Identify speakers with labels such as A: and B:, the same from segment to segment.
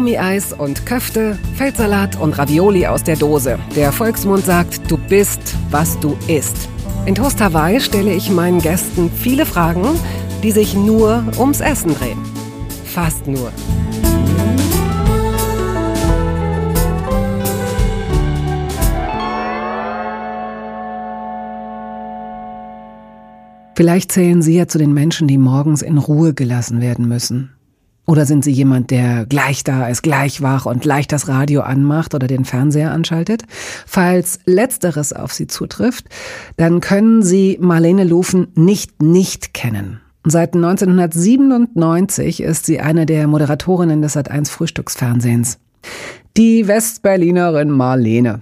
A: Gummieis und Köfte, Feldsalat und Ravioli aus der Dose. Der Volksmund sagt, du bist, was du isst. In Toast Hawaii stelle ich meinen Gästen viele Fragen, die sich nur ums Essen drehen. Fast nur. Vielleicht zählen Sie ja zu den Menschen, die morgens in Ruhe gelassen werden müssen. Oder sind Sie jemand, der gleich da ist, gleich wach und gleich das Radio anmacht oder den Fernseher anschaltet? Falls letzteres auf Sie zutrifft, dann können Sie Marlene Lufen nicht nicht kennen. Seit 1997 ist sie eine der Moderatorinnen des Sat1 Frühstücksfernsehens. Die Westberlinerin Marlene.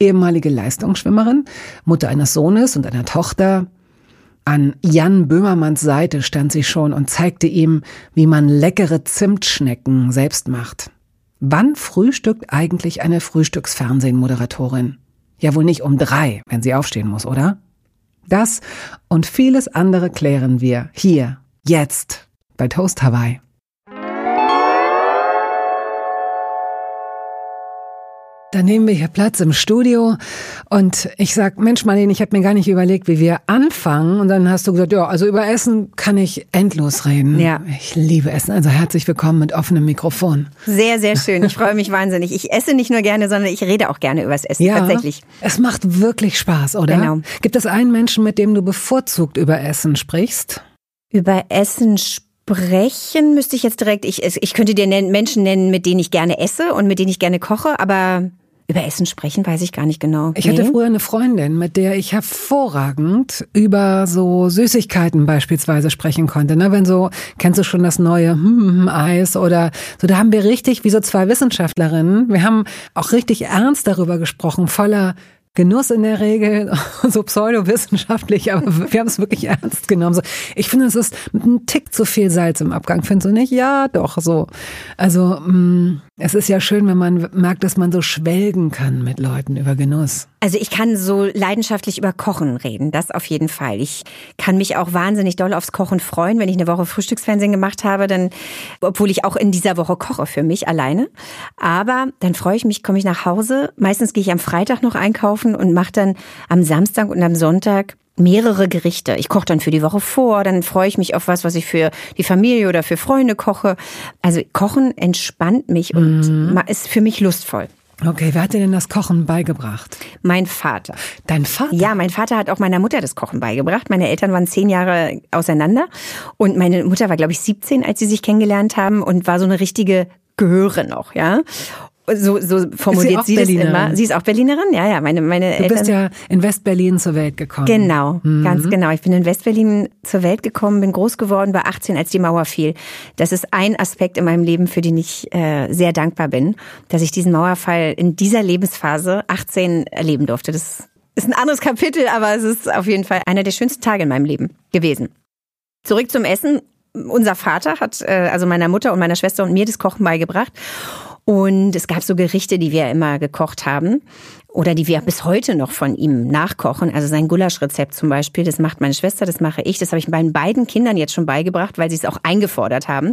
A: Ehemalige Leistungsschwimmerin, Mutter eines Sohnes und einer Tochter, an Jan Böhmermanns Seite stand sie schon und zeigte ihm, wie man leckere Zimtschnecken selbst macht. Wann frühstückt eigentlich eine Frühstücksfernsehen-Moderatorin? Ja wohl nicht um drei, wenn sie aufstehen muss, oder? Das und vieles andere klären wir hier, jetzt, bei Toast Hawaii. Dann nehmen wir hier Platz im Studio und ich sag, Mensch Marlene, ich habe mir gar nicht überlegt, wie wir anfangen. Und dann hast du gesagt, ja, also über Essen kann ich endlos reden. Ja. Ich liebe Essen, also herzlich willkommen mit offenem Mikrofon.
B: Sehr, sehr schön. Ich freue mich wahnsinnig. Ich esse nicht nur gerne, sondern ich rede auch gerne über das Essen, ja, tatsächlich.
A: Es macht wirklich Spaß, oder? Genau. Gibt es einen Menschen, mit dem du bevorzugt über Essen sprichst?
B: Über Essen sprechen? Sprechen müsste ich jetzt direkt, ich, ich könnte dir Menschen nennen, mit denen ich gerne esse und mit denen ich gerne koche, aber über Essen sprechen weiß ich gar nicht genau.
A: Ich nee. hatte früher eine Freundin, mit der ich hervorragend über so Süßigkeiten beispielsweise sprechen konnte. Ne? Wenn so, kennst du schon das neue hm, hm, Eis oder so, da haben wir richtig, wie so zwei Wissenschaftlerinnen, wir haben auch richtig ernst darüber gesprochen, voller Genuss in der Regel, so pseudowissenschaftlich, aber wir haben es wirklich ernst genommen. So, ich finde, es ist ein Tick zu viel Salz im Abgang. Findest du nicht? Ja, doch, so. Also, mh, mm, es ist ja schön, wenn man merkt, dass man so schwelgen kann mit Leuten über Genuss.
B: Also ich kann so leidenschaftlich über Kochen reden, das auf jeden Fall. Ich kann mich auch wahnsinnig doll aufs Kochen freuen, wenn ich eine Woche Frühstücksfernsehen gemacht habe, dann, obwohl ich auch in dieser Woche koche für mich alleine. Aber dann freue ich mich, komme ich nach Hause. Meistens gehe ich am Freitag noch einkaufen und mache dann am Samstag und am Sonntag mehrere Gerichte. Ich koche dann für die Woche vor, dann freue ich mich auf was, was ich für die Familie oder für Freunde koche. Also Kochen entspannt mich und mhm. ist für mich lustvoll.
A: Okay, wer hat dir denn das Kochen beigebracht?
B: Mein Vater.
A: Dein Vater?
B: Ja, mein Vater hat auch meiner Mutter das Kochen beigebracht. Meine Eltern waren zehn Jahre auseinander und meine Mutter war, glaube ich, 17, als sie sich kennengelernt haben und war so eine richtige Gehöre noch, ja so, so formuliert sie, sie das immer. Sie ist auch Berlinerin, ja, ja. Meine, meine
A: du
B: Eltern.
A: bist ja in Westberlin zur Welt gekommen.
B: Genau, mhm. ganz genau. Ich bin in Westberlin zur Welt gekommen, bin groß geworden, war 18, als die Mauer fiel. Das ist ein Aspekt in meinem Leben, für den ich äh, sehr dankbar bin, dass ich diesen Mauerfall in dieser Lebensphase 18 erleben durfte. Das ist ein anderes Kapitel, aber es ist auf jeden Fall einer der schönsten Tage in meinem Leben gewesen. Zurück zum Essen. Unser Vater hat äh, also meiner Mutter und meiner Schwester und mir das Kochen beigebracht. Und es gab so Gerichte, die wir immer gekocht haben oder die wir bis heute noch von ihm nachkochen. Also sein Gulaschrezept zum Beispiel, das macht meine Schwester, das mache ich. Das habe ich meinen beiden Kindern jetzt schon beigebracht, weil sie es auch eingefordert haben.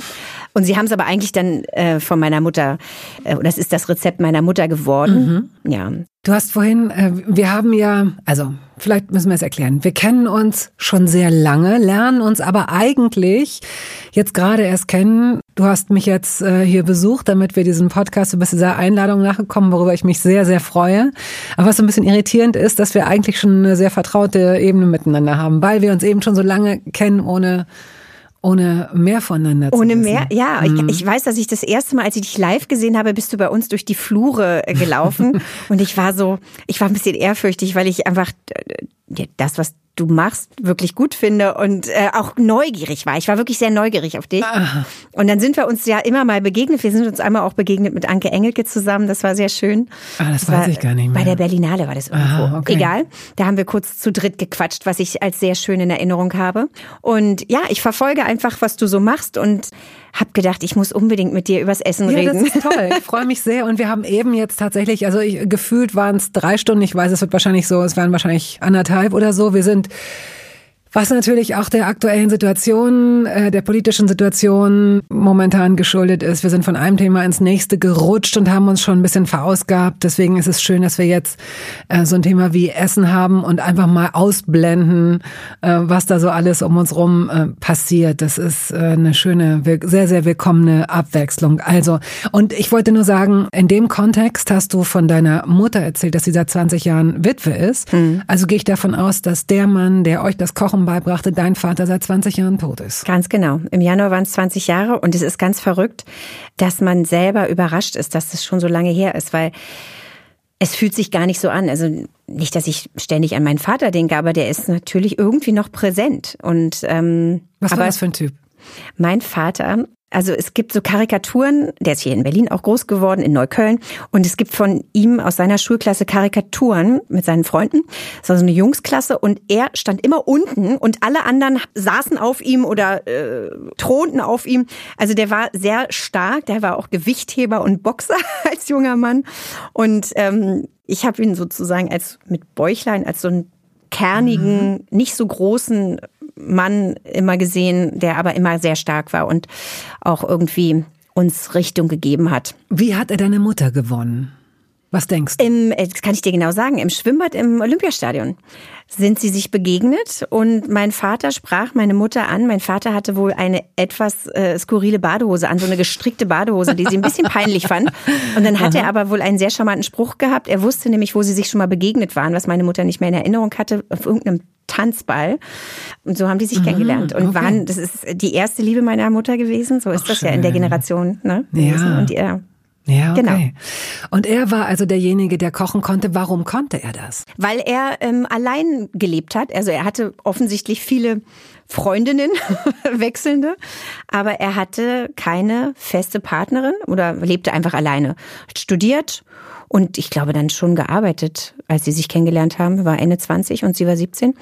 B: Und sie haben es aber eigentlich dann äh, von meiner Mutter, äh, das ist das Rezept meiner Mutter geworden. Mhm. Ja.
A: Du hast vorhin, äh, wir haben ja, also vielleicht müssen wir es erklären. Wir kennen uns schon sehr lange, lernen uns aber eigentlich jetzt gerade erst kennen. Du hast mich jetzt äh, hier besucht, damit wir diesen Podcast, du bist dieser Einladung nachgekommen, worüber ich mich sehr, sehr freue. Aber was so ein bisschen irritierend ist, dass wir eigentlich schon eine sehr vertraute Ebene miteinander haben, weil wir uns eben schon so lange kennen, ohne ohne mehr voneinander
B: zu Ohne wissen. mehr, ja. Mhm. Ich, ich, weiß, dass ich das erste Mal, als ich dich live gesehen habe, bist du bei uns durch die Flure äh, gelaufen. und ich war so, ich war ein bisschen ehrfürchtig, weil ich einfach äh, das, was du machst, wirklich gut finde und äh, auch neugierig war. Ich war wirklich sehr neugierig auf dich. Aha. Und dann sind wir uns ja immer mal begegnet. Wir sind uns einmal auch begegnet mit Anke Engelke zusammen. Das war sehr schön.
A: Ah, das, das weiß ich gar nicht mehr.
B: Bei der Berlinale war das irgendwo. Aha, okay. Egal. Da haben wir kurz zu dritt gequatscht, was ich als sehr schön in Erinnerung habe. Und ja, ich verfolge einfach, was du so machst und habe gedacht, ich muss unbedingt mit dir übers Essen
A: ja,
B: reden.
A: Das ist toll. Ich freue mich sehr. Und wir haben eben jetzt tatsächlich, also ich, gefühlt waren es drei Stunden. Ich weiß, es wird wahrscheinlich so, es waren wahrscheinlich anderthalb oder so. Wir sind Was natürlich auch der aktuellen Situation, äh, der politischen Situation momentan geschuldet ist. Wir sind von einem Thema ins nächste gerutscht und haben uns schon ein bisschen verausgabt. Deswegen ist es schön, dass wir jetzt äh, so ein Thema wie Essen haben und einfach mal ausblenden, äh, was da so alles um uns rum äh, passiert. Das ist äh, eine schöne, sehr, sehr willkommene Abwechslung. Also, und ich wollte nur sagen, in dem Kontext hast du von deiner Mutter erzählt, dass sie seit 20 Jahren Witwe ist. Mhm. Also gehe ich davon aus, dass der Mann, der euch das Kochen beibrachte, dein Vater seit 20 Jahren tot ist.
B: Ganz genau. Im Januar waren es 20 Jahre und es ist ganz verrückt, dass man selber überrascht ist, dass das schon so lange her ist, weil es fühlt sich gar nicht so an. Also nicht, dass ich ständig an meinen Vater denke, aber der ist natürlich irgendwie noch präsent. Und ähm,
A: was war das für ein Typ?
B: Mein Vater also es gibt so Karikaturen, der ist hier in Berlin auch groß geworden, in Neukölln. Und es gibt von ihm aus seiner Schulklasse Karikaturen mit seinen Freunden. Das war so eine Jungsklasse und er stand immer unten und alle anderen saßen auf ihm oder äh, thronten auf ihm. Also der war sehr stark, der war auch Gewichtheber und Boxer als junger Mann. Und ähm, ich habe ihn sozusagen als mit Bäuchlein, als so einen kernigen, mhm. nicht so großen Mann immer gesehen, der aber immer sehr stark war und auch irgendwie uns Richtung gegeben hat.
A: Wie hat er deine Mutter gewonnen? Was denkst du?
B: Im, äh, das kann ich dir genau sagen, im Schwimmbad im Olympiastadion sind sie sich begegnet und mein Vater sprach meine Mutter an. Mein Vater hatte wohl eine etwas äh, skurrile Badehose an, so eine gestrickte Badehose, die sie ein bisschen peinlich fand. Und dann hat Aha. er aber wohl einen sehr charmanten Spruch gehabt. Er wusste nämlich, wo sie sich schon mal begegnet waren, was meine Mutter nicht mehr in Erinnerung hatte, auf irgendeinem Tanzball. Und so haben die sich mhm, kennengelernt und okay. waren, das ist die erste Liebe meiner Mutter gewesen. So ist Ach, das schön. ja in der Generation, ne?
A: Ja.
B: Und er
A: ja, okay. Genau. Und er war also derjenige, der kochen konnte. Warum konnte er das?
B: Weil er ähm, allein gelebt hat. Also er hatte offensichtlich viele Freundinnen, wechselnde, aber er hatte keine feste Partnerin oder lebte einfach alleine. Hat studiert und ich glaube dann schon gearbeitet, als sie sich kennengelernt haben. war Ende 20 und sie war 17.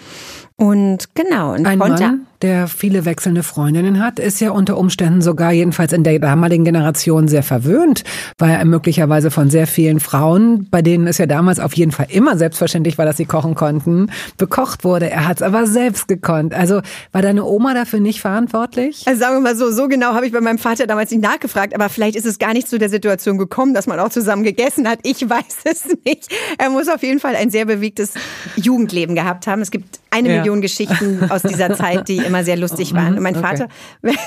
B: Und genau. Und
A: Ein Mann, der viele wechselnde Freundinnen hat, ist ja unter Umständen sogar jedenfalls in der damaligen Generation sehr verwöhnt, weil er möglicherweise von sehr vielen Frauen, bei denen es ja damals auf jeden Fall immer selbstverständlich war, dass sie kochen konnten, bekocht wurde. Er hat es aber selbst gekonnt. Also war deine Oma dafür nicht verantwortlich?
B: Also sagen wir mal so, so genau habe ich bei meinem Vater damals nicht nachgefragt, aber vielleicht ist es gar nicht zu der Situation gekommen, dass man auch zusammen gegessen hat. Ich weiß es nicht. Er muss auf jeden Fall ein sehr bewegtes Jugendleben gehabt haben. Es gibt eine ja. Million Geschichten aus dieser Zeit, die immer sehr lustig waren. Mhm, Und mein Vater, okay.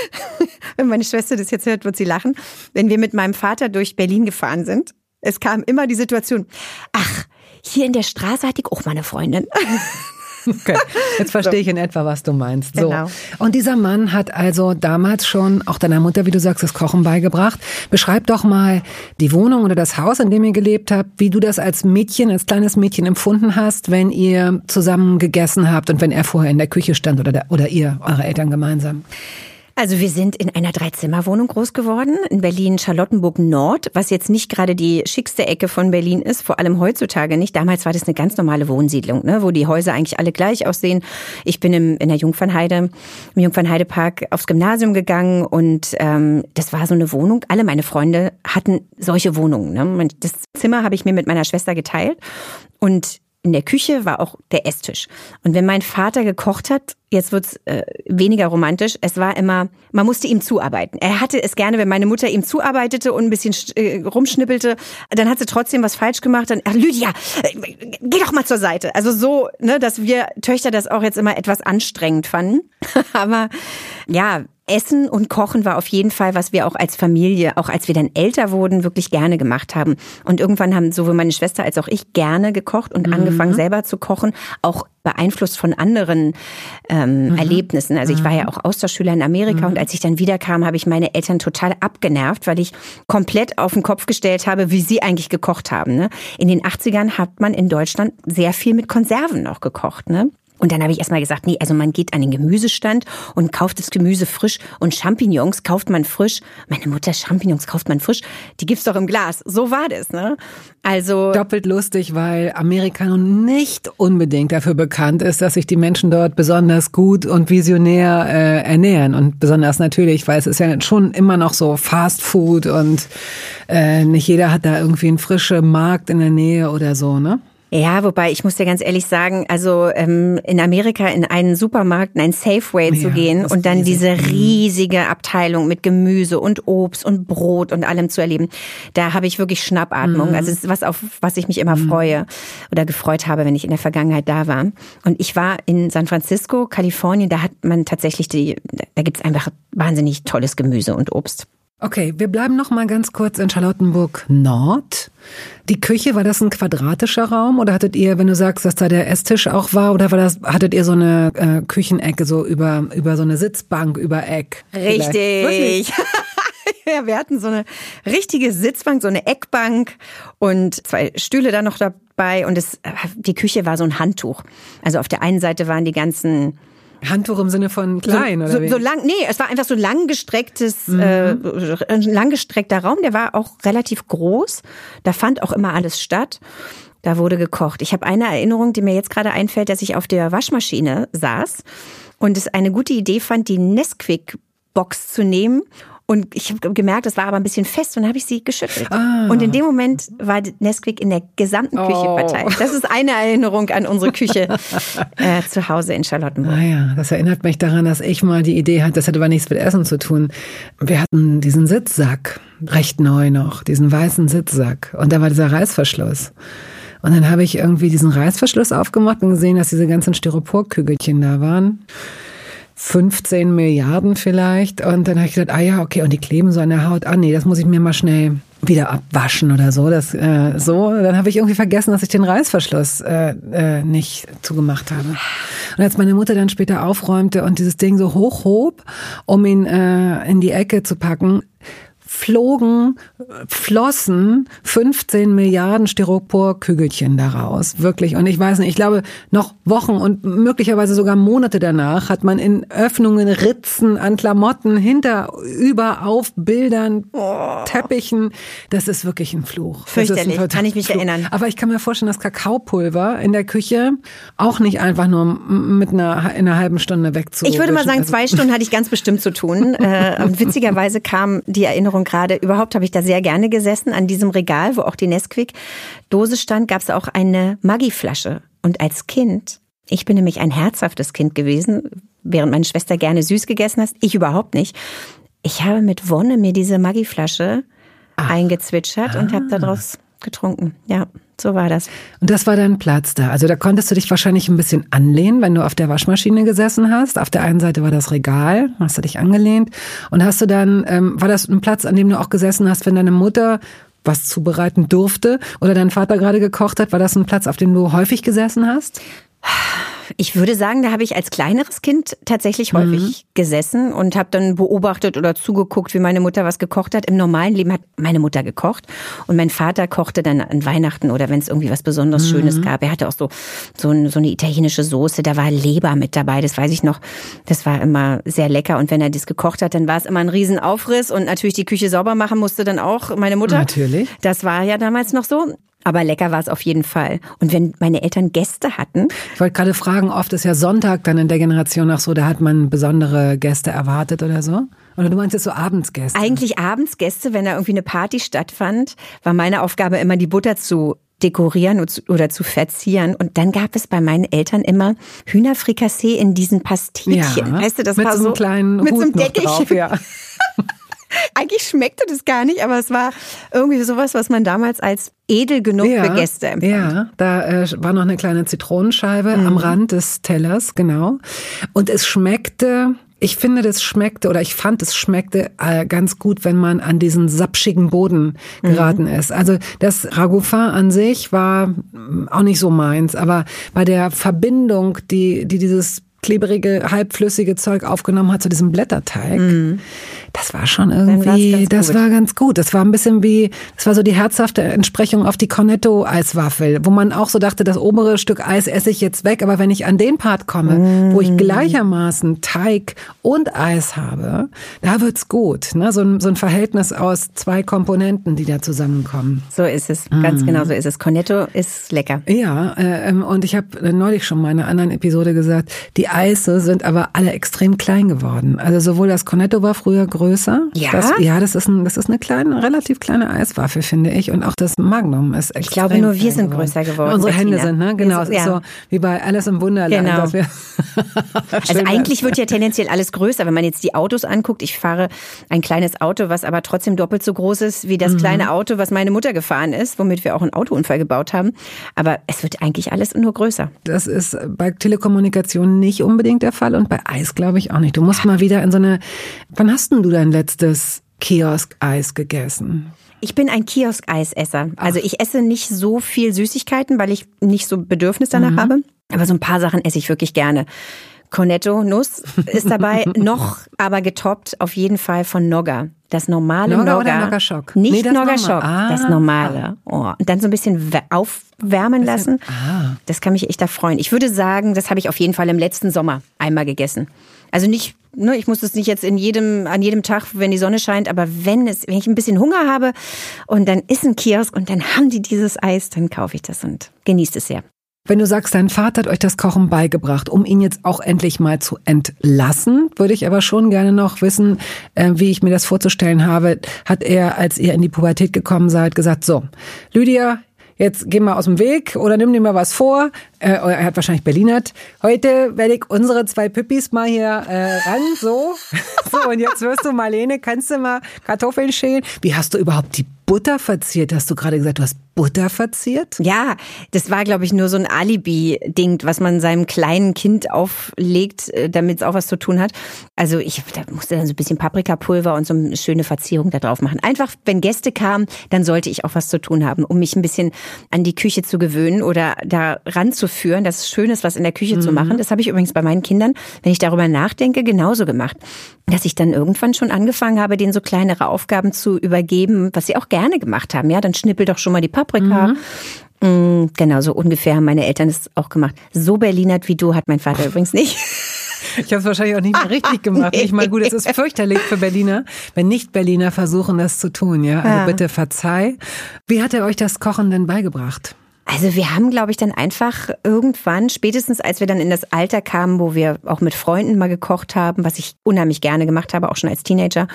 B: wenn meine Schwester das jetzt hört, wird sie lachen. Wenn wir mit meinem Vater durch Berlin gefahren sind, es kam immer die Situation, ach, hier in der Straße hatte ich auch meine Freundin.
A: Okay, jetzt verstehe ich in etwa, was du meinst. So.
B: Genau.
A: Und dieser Mann hat also damals schon auch deiner Mutter, wie du sagst, das Kochen beigebracht. Beschreib doch mal die Wohnung oder das Haus, in dem ihr gelebt habt, wie du das als Mädchen, als kleines Mädchen empfunden hast, wenn ihr zusammen gegessen habt und wenn er vorher in der Küche stand oder, der, oder ihr, eure Eltern gemeinsam.
B: Also wir sind in einer Dreizimmerwohnung groß geworden, in Berlin Charlottenburg Nord, was jetzt nicht gerade die schickste Ecke von Berlin ist, vor allem heutzutage nicht. Damals war das eine ganz normale Wohnsiedlung, ne, wo die Häuser eigentlich alle gleich aussehen. Ich bin im, in der Jungfernheide, im Jungfernheidepark aufs Gymnasium gegangen und ähm, das war so eine Wohnung. Alle meine Freunde hatten solche Wohnungen. Ne? Das Zimmer habe ich mir mit meiner Schwester geteilt und in der Küche war auch der Esstisch. Und wenn mein Vater gekocht hat, jetzt wird's äh, weniger romantisch, es war immer, man musste ihm zuarbeiten. Er hatte es gerne, wenn meine Mutter ihm zuarbeitete und ein bisschen äh, rumschnippelte, dann hat sie trotzdem was falsch gemacht. Dann, ach Lydia, äh, geh doch mal zur Seite. Also so, ne, dass wir Töchter das auch jetzt immer etwas anstrengend fanden. Aber ja, Essen und Kochen war auf jeden Fall, was wir auch als Familie, auch als wir dann älter wurden, wirklich gerne gemacht haben. Und irgendwann haben sowohl meine Schwester als auch ich gerne gekocht und mhm. angefangen selber zu kochen, auch beeinflusst von anderen ähm, mhm. Erlebnissen. Also ich war ja mhm. auch Austauschschüler in Amerika mhm. und als ich dann wiederkam, habe ich meine Eltern total abgenervt, weil ich komplett auf den Kopf gestellt habe, wie sie eigentlich gekocht haben. Ne? In den 80ern hat man in Deutschland sehr viel mit Konserven noch gekocht. Ne? Und dann habe ich erstmal gesagt, nee, also man geht an den Gemüsestand und kauft das Gemüse frisch und Champignons kauft man frisch. Meine Mutter, Champignons kauft man frisch. Die gibt's doch im Glas. So war das, ne?
A: Also. Doppelt lustig, weil Amerika nun nicht unbedingt dafür bekannt ist, dass sich die Menschen dort besonders gut und visionär äh, ernähren. Und besonders natürlich, weil es ist ja schon immer noch so Fast Food und äh, nicht jeder hat da irgendwie einen frischen Markt in der Nähe oder so, ne?
B: Ja, wobei ich muss dir ganz ehrlich sagen, also ähm, in Amerika in einen Supermarkt, in einen Safeway ja, zu gehen und dann riesig. diese mhm. riesige Abteilung mit Gemüse und Obst und Brot und allem zu erleben, da habe ich wirklich Schnappatmung. Mhm. Also es ist was, auf was ich mich immer mhm. freue oder gefreut habe, wenn ich in der Vergangenheit da war. Und ich war in San Francisco, Kalifornien, da hat man tatsächlich die, da gibt's einfach wahnsinnig tolles Gemüse und Obst.
A: Okay, wir bleiben noch mal ganz kurz in Charlottenburg Nord. Die Küche, war das ein quadratischer Raum oder hattet ihr, wenn du sagst, dass da der Esstisch auch war, oder war das, hattet ihr so eine äh, Küchenecke so über, über so eine Sitzbank über Eck?
B: Richtig. ja, wir hatten so eine richtige Sitzbank, so eine Eckbank und zwei Stühle da noch dabei und es, die Küche war so ein Handtuch. Also auf der einen Seite waren die ganzen
A: Handtuch im Sinne von klein,
B: so,
A: oder
B: so,
A: wie?
B: So lang, nee, es war einfach so langgestrecktes, mhm. äh, ein langgestreckter Raum, der war auch relativ groß. Da fand auch immer alles statt. Da wurde gekocht. Ich habe eine Erinnerung, die mir jetzt gerade einfällt, dass ich auf der Waschmaschine saß und es eine gute Idee fand, die Nesquik Box zu nehmen und ich habe gemerkt, es war aber ein bisschen fest und habe ich sie geschüttelt. Ah. Und in dem Moment war Nesquik in der gesamten Küche oh. verteilt. Das ist eine Erinnerung an unsere Küche äh, zu Hause in Charlottenburg.
A: Ah ja, das erinnert mich daran, dass ich mal die Idee hatte, das hatte aber nichts mit Essen zu tun. Wir hatten diesen Sitzsack, recht neu noch, diesen weißen Sitzsack. Und da war dieser Reißverschluss. Und dann habe ich irgendwie diesen Reißverschluss aufgemacht und gesehen, dass diese ganzen Styroporkügelchen da waren. 15 Milliarden vielleicht. Und dann habe ich gedacht, ah ja, okay, und die kleben so an der Haut. Ah nee, das muss ich mir mal schnell wieder abwaschen oder so. Das, äh, so, dann habe ich irgendwie vergessen, dass ich den Reißverschluss äh, äh, nicht zugemacht habe. Und als meine Mutter dann später aufräumte und dieses Ding so hochhob, um ihn äh, in die Ecke zu packen, flogen, flossen 15 Milliarden Styropor-Kügelchen daraus. Wirklich. Und ich weiß nicht, ich glaube, noch Wochen und möglicherweise sogar Monate danach hat man in Öffnungen, Ritzen an Klamotten, hinter, über, auf Bildern, oh. Teppichen. Das ist wirklich ein Fluch.
B: Fürchterlich, kann ich mich Fluch. erinnern.
A: Aber ich kann mir vorstellen, dass Kakaopulver in der Küche auch nicht einfach nur mit einer, in einer halben Stunde wegzu.
B: Ich würde mal sagen, zwei Stunden hatte ich ganz bestimmt zu tun. Äh, und witzigerweise kam die Erinnerung gerade, überhaupt habe ich da sehr gerne gesessen, an diesem Regal, wo auch die Nesquik-Dose stand, gab es auch eine Maggi-Flasche. Und als Kind, ich bin nämlich ein herzhaftes Kind gewesen, während meine Schwester gerne süß gegessen hat, ich überhaupt nicht. Ich habe mit Wonne mir diese Maggi-Flasche eingezwitschert ah. und habe daraus getrunken. Ja, so war das.
A: Und das war dein Platz da. Also da konntest du dich wahrscheinlich ein bisschen anlehnen, wenn du auf der Waschmaschine gesessen hast. Auf der einen Seite war das Regal, hast du dich angelehnt. Und hast du dann, ähm, war das ein Platz, an dem du auch gesessen hast, wenn deine Mutter was zubereiten durfte oder dein Vater gerade gekocht hat? War das ein Platz, auf dem du häufig gesessen hast?
B: Ich würde sagen, da habe ich als kleineres Kind tatsächlich häufig mhm. gesessen und habe dann beobachtet oder zugeguckt, wie meine Mutter was gekocht hat. Im normalen Leben hat meine Mutter gekocht und mein Vater kochte dann an Weihnachten oder wenn es irgendwie was besonders mhm. Schönes gab. Er hatte auch so, so, ein, so eine italienische Soße, da war Leber mit dabei, das weiß ich noch. Das war immer sehr lecker und wenn er das gekocht hat, dann war es immer ein Riesenaufriss und natürlich die Küche sauber machen musste dann auch meine Mutter.
A: Natürlich.
B: Das war ja damals noch so. Aber lecker war es auf jeden Fall. Und wenn meine Eltern Gäste hatten.
A: Ich wollte gerade fragen, oft ist ja Sonntag dann in der Generation auch so, da hat man besondere Gäste erwartet oder so? Oder du meinst jetzt so Abendsgäste?
B: Eigentlich Abendsgäste, wenn da irgendwie eine Party stattfand, war meine Aufgabe immer die Butter zu dekorieren oder zu verzieren. Und dann gab es bei meinen Eltern immer Hühnerfrikassee in diesen Pastetchen.
A: Ja, weißt du, das mit war so einem kleinen mit Hut so einem Deckelchen. Drauf, ja.
B: Eigentlich schmeckte das gar nicht, aber es war irgendwie sowas, was man damals als edel genug ja, für Gäste empfand.
A: Ja, da äh, war noch eine kleine Zitronenscheibe mhm. am Rand des Tellers, genau. Und es schmeckte ich finde, das schmeckte oder ich fand, es schmeckte äh, ganz gut, wenn man an diesen sapschigen Boden geraten mhm. ist. Also das Ragoufin an sich war mm, auch nicht so meins, aber bei der Verbindung, die, die dieses klebrige, halbflüssige Zeug aufgenommen hat zu diesem Blätterteig. Mm. Das war schon irgendwie, das gut. war ganz gut. Das war ein bisschen wie, das war so die herzhafte Entsprechung auf die Cornetto-Eiswaffel, wo man auch so dachte, das obere Stück Eis esse ich jetzt weg, aber wenn ich an den Part komme, mm. wo ich mm. gleichermaßen Teig und Eis habe, da wird's gut. Ne? So, ein, so ein Verhältnis aus zwei Komponenten, die da zusammenkommen.
B: So ist es, ganz mm. genau so ist es. Cornetto ist lecker.
A: Ja, äh, und ich habe neulich schon mal in einer anderen Episode gesagt, die Eise sind aber alle extrem klein geworden. Also sowohl das Cornetto war früher größer, größer.
B: Ja?
A: Das, ja, das ist, ein, das ist eine kleine, relativ kleine Eiswaffe, finde ich. Und auch das Magnum ist extrem
B: Ich glaube, nur wir sind
A: geworden.
B: größer geworden.
A: Unsere Hände sind, ne? Genau.
B: Sind-
A: ist
B: ja.
A: so wie bei Alice im Wunderland.
B: Genau. Also eigentlich wird ja tendenziell alles größer, wenn man jetzt die Autos anguckt. Ich fahre ein kleines Auto, was aber trotzdem doppelt so groß ist wie
A: Mhm.
B: das kleine Auto, was meine Mutter gefahren ist, womit wir auch einen Autounfall gebaut haben. Aber es wird eigentlich alles nur größer.
A: Das ist bei Telekommunikation nicht unbedingt der Fall und bei Eis glaube ich auch nicht. Du musst mal wieder in so eine. Wann hast denn du dein letztes Kiosk-Eis gegessen?
B: Ich bin ein Kiosk-Eisesser. Also ich esse nicht so viel Süßigkeiten, weil ich nicht so Bedürfnis danach
A: Mhm.
B: habe. Aber so ein paar Sachen esse ich wirklich gerne. Cornetto, Nuss ist dabei, noch aber getoppt auf jeden Fall von Nogga. Das normale
A: Nogga
B: Nogga.
A: oder Nogga Schock?
B: Nicht
A: Nee, das
B: Nogga. Schock,
A: Ah.
B: das normale. Oh. Und dann so ein bisschen wär- aufwärmen lassen.
A: ah.
B: Das kann mich echt da freuen. Ich würde sagen, das habe ich auf jeden Fall im letzten Sommer einmal gegessen. Also nicht, ne, ich muss es nicht jetzt in jedem, an jedem Tag, wenn die Sonne scheint, aber wenn es, wenn ich ein bisschen Hunger habe und dann ist ein Kiosk und dann haben die dieses Eis, dann kaufe ich das und genieße es sehr.
A: Wenn du sagst, dein Vater hat euch das Kochen beigebracht, um ihn jetzt auch endlich mal zu entlassen, würde ich aber schon gerne noch wissen, äh, wie ich mir das vorzustellen habe. Hat er, als ihr in die Pubertät gekommen seid, gesagt, so, Lydia, jetzt geh mal aus dem Weg oder nimm dir mal was vor. Äh, er hat wahrscheinlich Berlinert. Heute werde ich unsere zwei Püppis mal hier äh, ran, so. so, und jetzt wirst du, Marlene, kannst du mal Kartoffeln schälen? Wie hast du überhaupt die Butter verziert? Hast du gerade gesagt, du hast Butter verziert?
B: Ja, das war, glaube ich, nur so ein Alibi-Ding, was man seinem kleinen Kind auflegt, äh, damit es auch was zu tun hat. Also ich da musste dann so ein bisschen Paprikapulver und so eine schöne Verzierung da drauf machen. Einfach, wenn Gäste kamen, dann sollte ich auch was zu tun haben, um mich ein bisschen an die Küche zu gewöhnen oder da ranzuführen, dass es schön ist, was in der Küche zu machen. Das habe ich übrigens bei meinen Kindern, wenn ich darüber nachdenke, genauso gemacht. Dass ich dann irgendwann schon angefangen habe, denen so kleinere Aufgaben zu übergeben, was sie auch gerne gemacht haben. Ja, dann schnippel doch schon mal die Paprika. Mm, Genau, so ungefähr haben meine Eltern es auch gemacht. So Berlinert wie du hat mein Vater übrigens nicht.
A: Ich habe es wahrscheinlich auch nicht mal richtig gemacht. Nicht mal gut. Es ist fürchterlich für Berliner, wenn Nicht-Berliner versuchen, das zu tun. Ja, also
B: Ja.
A: bitte verzeih. Wie hat er euch das Kochen denn beigebracht?
B: Also wir haben, glaube ich, dann einfach irgendwann, spätestens als wir dann in das Alter kamen, wo wir auch mit Freunden mal gekocht haben, was ich unheimlich gerne gemacht habe, auch schon als Teenager,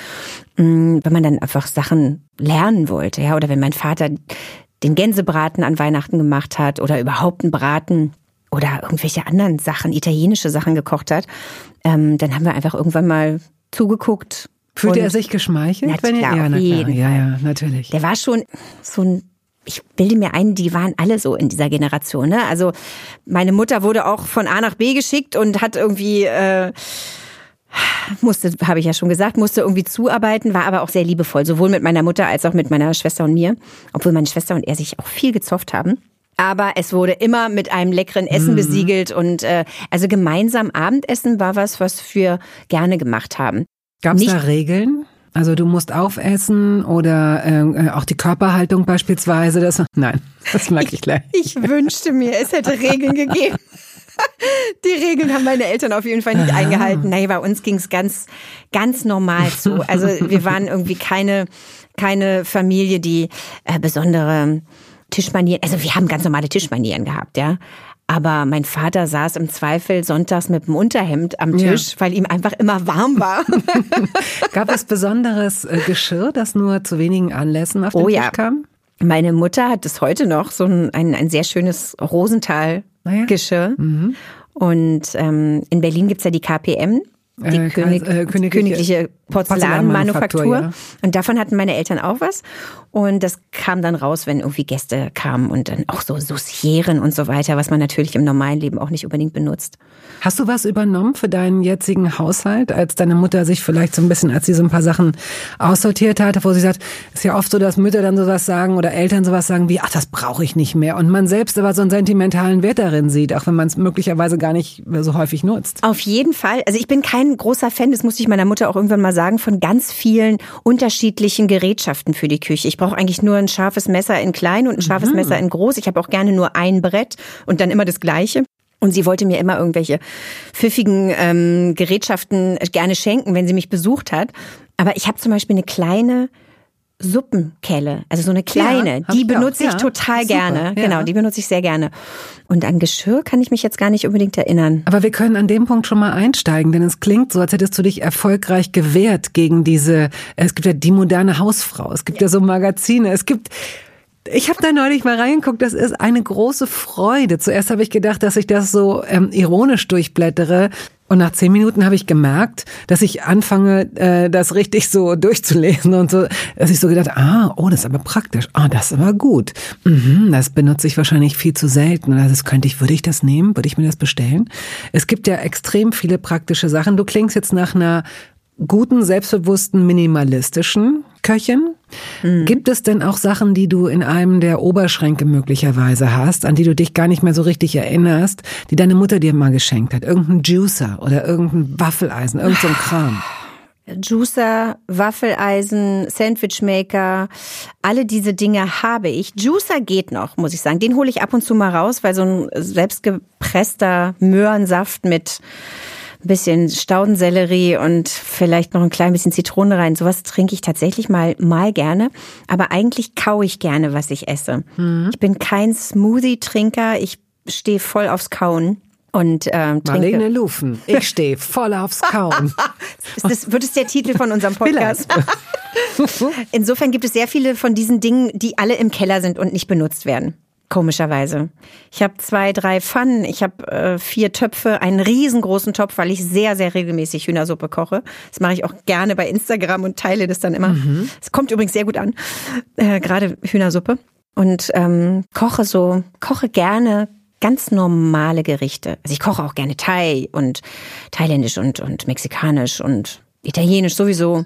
B: mh, wenn man dann einfach Sachen lernen wollte, ja, oder wenn mein Vater den Gänsebraten an Weihnachten gemacht hat oder überhaupt einen Braten oder irgendwelche anderen Sachen, italienische Sachen gekocht hat, ähm, dann haben wir einfach irgendwann mal zugeguckt.
A: Fühlte er sich geschmeichelt?
B: Na
A: wenn
B: klar,
A: ja, na klar. ja, ja, natürlich.
B: Der war schon so ein, ich bilde mir ein, die waren alle so in dieser Generation. Ne? Also meine Mutter wurde auch von A nach B geschickt und hat irgendwie äh, musste, habe ich ja schon gesagt, musste irgendwie zuarbeiten, war aber auch sehr liebevoll, sowohl mit meiner Mutter als auch mit meiner Schwester und mir, obwohl meine Schwester und er sich auch viel gezofft haben. Aber es wurde immer mit einem leckeren Essen besiegelt und äh, also gemeinsam Abendessen war was, was wir gerne gemacht haben.
A: Gab es da Regeln? Also du musst aufessen oder äh, auch die Körperhaltung beispielsweise. Das, nein, das mag ich gleich.
B: Ich wünschte mir, es hätte Regeln gegeben. Die Regeln haben meine Eltern auf jeden Fall nicht eingehalten. Nee, bei uns ging es ganz, ganz normal zu. Also wir waren irgendwie keine, keine Familie, die äh, besondere Tischmanieren, also wir haben ganz normale Tischmanieren gehabt, ja. Aber mein Vater saß im Zweifel sonntags mit dem Unterhemd am
A: Ja.
B: Tisch, weil ihm einfach immer warm war.
A: Gab es besonderes äh, Geschirr, das nur zu wenigen Anlässen auf den
B: Oh
A: Tisch
B: ja.
A: kam?
B: Meine Mutter hat es heute noch, so ein, ein, ein sehr schönes Rosenthal-Geschirr. Und ähm, in Berlin gibt's ja die KPM, die
A: Äh,
B: König,
A: äh, königliche
B: königliche
A: Porzellanmanufaktur,
B: Porzellanmanufaktur.
A: ja.
B: Und davon hatten meine Eltern auch was. Und das kam dann raus, wenn irgendwie Gäste kamen und dann auch so Saucieren und so weiter, was man natürlich im normalen Leben auch nicht unbedingt benutzt.
A: Hast du was übernommen für deinen jetzigen Haushalt, als deine Mutter sich vielleicht so ein bisschen, als sie so ein paar Sachen aussortiert hatte, wo sie sagt, ist ja oft so, dass Mütter dann sowas sagen oder Eltern sowas sagen wie, ach, das brauche ich nicht mehr. Und man selbst aber so einen sentimentalen Wert darin sieht, auch wenn man es möglicherweise gar nicht so häufig nutzt.
B: Auf jeden Fall. Also ich bin kein großer Fan, das musste ich meiner Mutter auch irgendwann mal sagen, von ganz vielen unterschiedlichen Gerätschaften für die Küche. Ich brauche eigentlich nur ein scharfes Messer in klein und ein scharfes Messer in groß. Ich habe auch gerne nur ein Brett und dann immer das gleiche. Und sie wollte mir immer irgendwelche pfiffigen ähm, Gerätschaften gerne schenken, wenn sie mich besucht hat. Aber ich habe zum Beispiel eine kleine Suppenkelle, also so eine kleine,
A: Ja,
B: die
A: ich
B: benutze
A: auch.
B: ich
A: Ja,
B: total
A: super,
B: gerne.
A: ja.
B: Genau, die benutze ich sehr gerne. Und an Geschirr kann ich mich jetzt gar nicht unbedingt erinnern.
A: Aber wir können an dem Punkt schon mal einsteigen, denn es klingt so, als hättest du dich erfolgreich gewehrt gegen diese, es gibt ja die moderne Hausfrau, es gibt ja, so Magazine, es gibt, ich habe da neulich mal reingeguckt, das ist eine große Freude. Zuerst habe ich gedacht, dass ich das so ähm, ironisch durchblättere. Und nach zehn Minuten habe ich gemerkt, dass ich anfange, äh, das richtig so durchzulesen und so, dass ich so gedacht, ah, oh, das ist aber praktisch, ah, das ist aber gut. Mhm, das benutze ich wahrscheinlich viel zu selten. Also das könnte ich, würde ich das nehmen? Würde ich mir das bestellen? Es gibt ja extrem viele praktische Sachen. Du klingst jetzt nach einer guten, selbstbewussten, minimalistischen Köchin. Gibt es denn auch Sachen, die du in einem der Oberschränke möglicherweise hast, an die du dich gar nicht mehr so richtig erinnerst, die deine Mutter dir mal geschenkt hat? Irgendein Juicer oder irgendein Waffeleisen, irgend so Kram.
B: Juicer, Waffeleisen, Sandwichmaker, alle diese Dinge habe ich. Juicer geht noch, muss ich sagen. Den hole ich ab und zu mal raus, weil so ein selbstgepresster Möhrensaft mit bisschen Staudensellerie und vielleicht noch ein klein bisschen Zitrone rein. Sowas trinke ich tatsächlich mal, mal gerne. Aber eigentlich kaue ich gerne, was ich esse. Ich bin kein Smoothie-Trinker. Ich stehe voll aufs Kauen. Und ähm, trinke.
A: Marlene Lufen, ich stehe voll aufs Kauen.
B: Das, wird es der Titel von unserem Podcast? Insofern gibt es sehr viele von diesen Dingen, die alle im Keller sind und nicht benutzt werden. Komischerweise. Ich habe zwei, drei Pfannen, ich habe äh, vier Töpfe, einen riesengroßen Topf, weil ich sehr, sehr regelmäßig Hühnersuppe koche. Das mache ich auch gerne bei Instagram und teile das dann immer. Es kommt übrigens sehr gut an, äh, gerade Hühnersuppe. Und ähm, koche so, koche gerne ganz normale Gerichte. Also ich koche auch gerne Thai und thailändisch und, und mexikanisch und italienisch sowieso.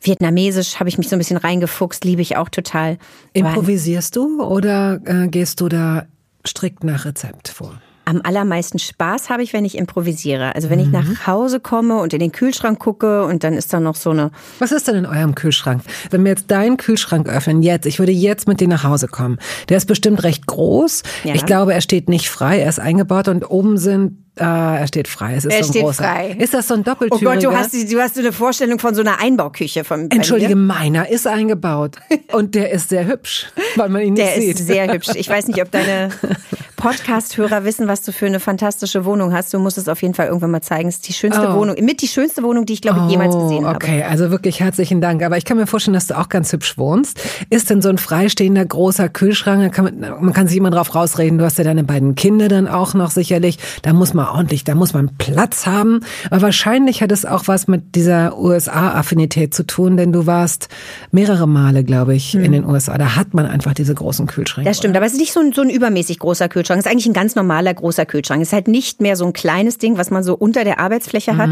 B: Vietnamesisch habe ich mich so ein bisschen reingefuchst, liebe ich auch total.
A: Improvisierst du oder äh, gehst du da strikt nach Rezept vor?
B: Am allermeisten Spaß habe ich, wenn ich improvisiere. Also wenn ich nach Hause komme und in den Kühlschrank gucke und dann ist da noch so eine
A: Was ist denn in eurem Kühlschrank? Wenn wir jetzt deinen Kühlschrank öffnen, jetzt, ich würde jetzt mit dir nach Hause kommen. Der ist bestimmt recht groß.
B: Ja.
A: Ich glaube, er steht nicht frei, er ist eingebaut und oben sind, äh, er steht frei. Es ist
B: Er
A: so ein
B: steht
A: großer.
B: frei.
A: Ist das so ein
B: Oh
A: doppeltüriger?
B: Gott, du hast, du hast so eine Vorstellung von so einer Einbauküche von
A: Entschuldige,
B: mir.
A: meiner ist eingebaut und der ist sehr hübsch, weil man ihn nicht
B: Der
A: sieht.
B: ist sehr hübsch. Ich weiß nicht, ob deine Podcast-Hörer wissen, was du für eine fantastische Wohnung hast. Du musst es auf jeden Fall irgendwann mal zeigen. Es ist die schönste
A: Oh.
B: Wohnung, mit die schönste Wohnung, die ich glaube ich jemals gesehen habe.
A: Okay, also wirklich herzlichen Dank. Aber ich kann mir vorstellen, dass du auch ganz hübsch wohnst. Ist denn so ein freistehender großer Kühlschrank? Kann man, man kann sich immer drauf rausreden. Du hast ja deine beiden Kinder dann auch noch sicherlich. Da muss man ordentlich, da muss man Platz haben. Aber wahrscheinlich hat es auch was mit dieser USA-Affinität zu tun, denn du warst mehrere Male, glaube ich, in den USA. Da hat man einfach diese großen Kühlschränke.
B: Hm. Das stimmt, aber es ist nicht so ein, so ein übermäßig großer Kühlschrank. Es ist eigentlich ein ganz normaler großer Kühlschrank. Es ist halt nicht mehr so ein kleines Ding, was man so unter der Arbeitsfläche hat.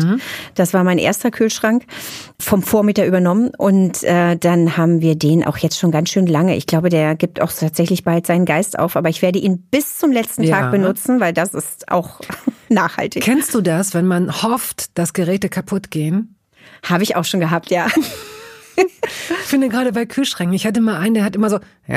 B: Das war mein erster Kühlschrank, vom Vormieter übernommen. Und äh, dann haben wir den auch jetzt schon ganz schön lange. Ich glaube, der gibt auch tatsächlich bald seinen Geist auf. Aber ich werde ihn bis zum letzten
A: Ja.
B: Tag benutzen, weil das ist auch nachhaltig.
A: Kennst du das, wenn man hofft, dass Geräte kaputt gehen?
B: Habe ich auch schon gehabt, ja.
A: Ich finde gerade bei Kühlschränken, ich hatte mal einen, der hat immer so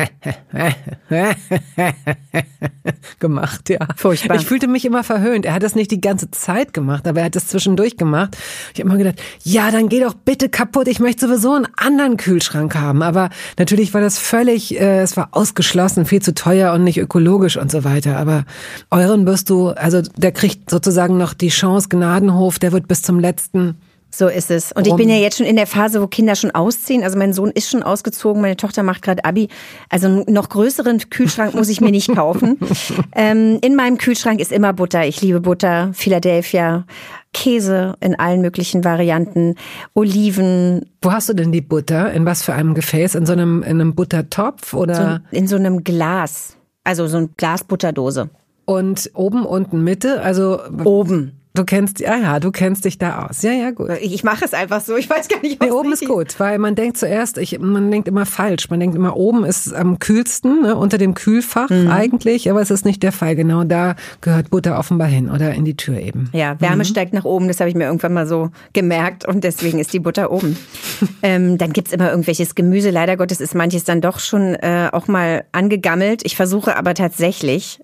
A: gemacht, ja.
B: Furchtbar.
A: Ich fühlte mich immer verhöhnt. Er hat das nicht die ganze Zeit gemacht, aber er hat es zwischendurch gemacht. Ich habe immer gedacht, ja, dann geh doch bitte kaputt. Ich möchte sowieso einen anderen Kühlschrank haben. Aber natürlich war das völlig, äh, es war ausgeschlossen, viel zu teuer und nicht ökologisch und so weiter. Aber euren wirst du, also der kriegt sozusagen noch die Chance, Gnadenhof, der wird bis zum letzten
B: So ist es. Und ich
A: Rum.
B: bin ja jetzt schon in der Phase, wo Kinder schon ausziehen. Also mein Sohn ist schon ausgezogen, meine Tochter macht gerade Abi. Also einen noch größeren Kühlschrank muss ich mir nicht kaufen. ähm, in meinem Kühlschrank ist immer Butter. Ich liebe Butter, Philadelphia, Käse in allen möglichen Varianten, Oliven,
A: Wo hast du denn die Butter? In was für einem Gefäß? In so einem, in einem Buttertopf oder?
B: in so einem Glas. Also so ein Glas Butterdose.
A: Und oben, unten, Mitte? Also
B: Oben.
A: Du kennst, ja, ja, du kennst dich da aus. Ja, ja, gut.
B: Ich mache es einfach so. Ich weiß gar nicht, was
A: Nee, oben ist gut, weil man denkt zuerst, ich, man denkt immer falsch. Man denkt immer, oben ist am kühlsten, ne, unter dem Kühlfach
B: Mhm.
A: eigentlich, aber es ist nicht der Fall. Genau da gehört Butter offenbar hin oder in die Tür eben.
B: Ja, Wärme steigt nach oben, das habe ich mir irgendwann mal so gemerkt und deswegen ist die Butter oben. ähm, dann gibt's immer irgendwelches Gemüse. Leider Gottes ist manches dann doch schon äh, auch mal angegammelt. Ich versuche aber tatsächlich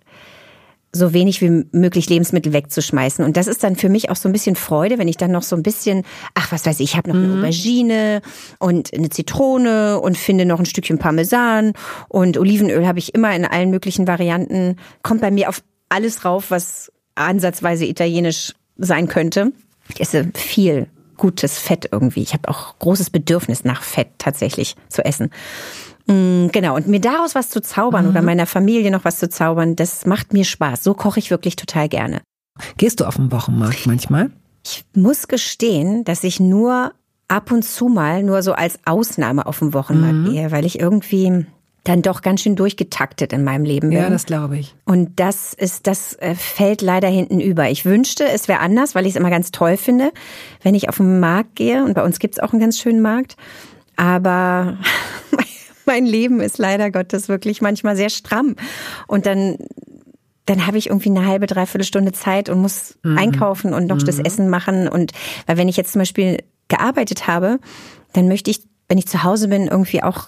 B: so wenig wie möglich Lebensmittel wegzuschmeißen. Und das ist dann für mich auch so ein bisschen Freude, wenn ich dann noch so ein bisschen, ach was weiß ich, ich habe noch mhm. eine Aubergine und eine Zitrone und finde noch ein Stückchen Parmesan und Olivenöl habe ich immer in allen möglichen Varianten. Kommt bei mir auf alles drauf, was ansatzweise italienisch sein könnte. Ich esse viel gutes Fett irgendwie. Ich habe auch großes Bedürfnis nach Fett tatsächlich zu essen. Mm, genau, und mir daraus was zu zaubern mhm. oder meiner Familie noch was zu zaubern, das macht mir Spaß. So koche ich wirklich total gerne.
A: Gehst du auf den Wochenmarkt manchmal?
B: Ich muss gestehen, dass ich nur ab und zu mal nur so als Ausnahme auf den Wochenmarkt mhm. gehe, weil ich irgendwie dann doch ganz schön durchgetaktet in meinem Leben bin.
A: Ja, das glaube ich.
B: Und das ist, das äh, fällt leider hinten über. Ich wünschte, es wäre anders, weil ich es immer ganz toll finde, wenn ich auf den Markt gehe. Und bei uns gibt es auch einen ganz schönen Markt. Aber mein Leben ist leider Gottes wirklich manchmal sehr stramm. Und dann dann habe ich irgendwie eine halbe, dreiviertel Stunde Zeit und muss mhm. einkaufen und noch mhm. das Essen machen. Und weil wenn ich jetzt zum Beispiel gearbeitet habe, dann möchte ich, wenn ich zu Hause bin, irgendwie auch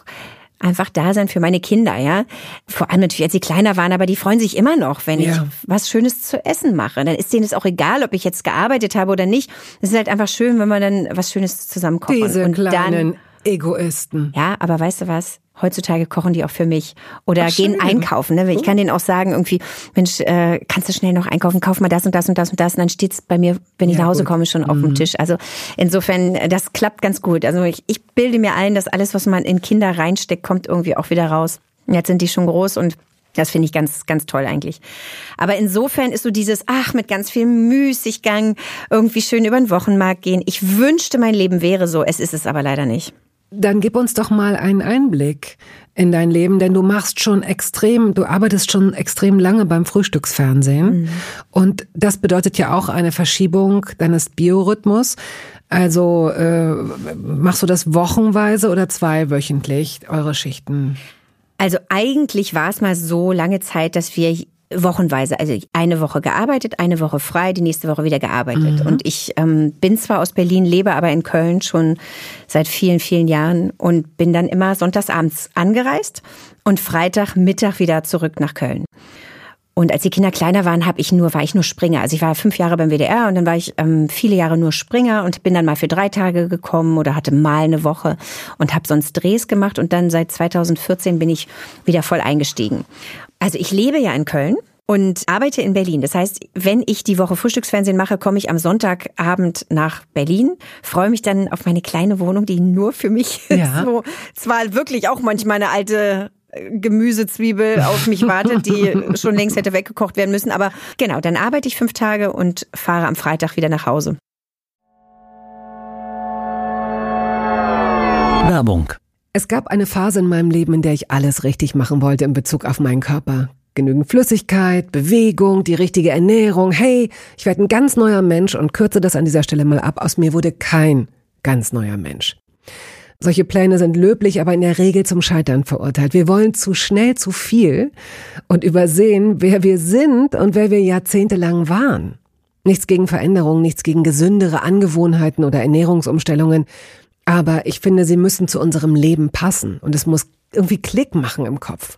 B: einfach da sein für meine Kinder, ja. Vor allem natürlich, als sie kleiner waren, aber die freuen sich immer noch, wenn ja. ich was Schönes zu essen mache. Dann ist denen es auch egal, ob ich jetzt gearbeitet habe oder nicht. Es ist halt einfach schön, wenn man dann was Schönes zusammen kocht.
A: Diese und kleinen dann, Egoisten.
B: Ja, aber weißt du was? Heutzutage kochen die auch für mich oder Ach, gehen einkaufen. Ne? Ich kann denen auch sagen, irgendwie, Mensch, äh, kannst du schnell noch einkaufen, kauf mal das und das und das und das. Und dann steht's bei mir, wenn ich ja, nach Hause gut. komme, schon mhm. auf dem mhm. Tisch. Also insofern, das klappt ganz gut. Also ich, ich bilde mir ein, dass alles, was man in Kinder reinsteckt, kommt irgendwie auch wieder raus. Jetzt sind die schon groß und das finde ich ganz, ganz toll eigentlich. Aber insofern ist so dieses, ach, mit ganz viel Müßiggang irgendwie schön über den Wochenmarkt gehen. Ich wünschte, mein Leben wäre so. Es ist es aber leider nicht.
A: Dann gib uns doch mal einen Einblick in dein Leben, denn du machst schon extrem, du arbeitest schon extrem lange beim Frühstücksfernsehen. Mhm. Und das bedeutet ja auch eine Verschiebung deines Biorhythmus. Also äh, machst du das wochenweise oder zweiwöchentlich, eure Schichten?
B: Also eigentlich war es mal so lange Zeit, dass wir wochenweise, also eine Woche gearbeitet, eine Woche frei, die nächste Woche wieder gearbeitet. Mhm. Und ich ähm, bin zwar aus Berlin, lebe aber in Köln schon seit vielen, vielen Jahren und bin dann immer sonntagsabends angereist und Freitagmittag wieder zurück nach Köln. Und als die Kinder kleiner waren, habe ich nur, war ich nur Springer. Also ich war fünf Jahre beim WDR und dann war ich ähm, viele Jahre nur Springer und bin dann mal für drei Tage gekommen oder hatte mal eine Woche und habe sonst Drehs gemacht und dann seit 2014 bin ich wieder voll eingestiegen. Also ich lebe ja in Köln und arbeite in Berlin. Das heißt, wenn ich die Woche Frühstücksfernsehen mache, komme ich am Sonntagabend nach Berlin, freue mich dann auf meine kleine Wohnung, die nur für mich ja. so zwar wirklich auch manchmal eine alte Gemüsezwiebel auf mich wartet, die schon längst hätte weggekocht werden müssen. Aber genau, dann arbeite ich fünf Tage und fahre am Freitag wieder nach Hause.
A: Werbung es gab eine Phase in meinem Leben, in der ich alles richtig machen wollte in Bezug auf meinen Körper. Genügend Flüssigkeit, Bewegung, die richtige Ernährung. Hey, ich werde ein ganz neuer Mensch und kürze das an dieser Stelle mal ab. Aus mir wurde kein ganz neuer Mensch. Solche Pläne sind löblich, aber in der Regel zum Scheitern verurteilt. Wir wollen zu schnell zu viel und übersehen, wer wir sind und wer wir jahrzehntelang waren. Nichts gegen Veränderungen, nichts gegen gesündere Angewohnheiten oder Ernährungsumstellungen. Aber ich finde, sie müssen zu unserem Leben passen und es muss irgendwie Klick machen im Kopf.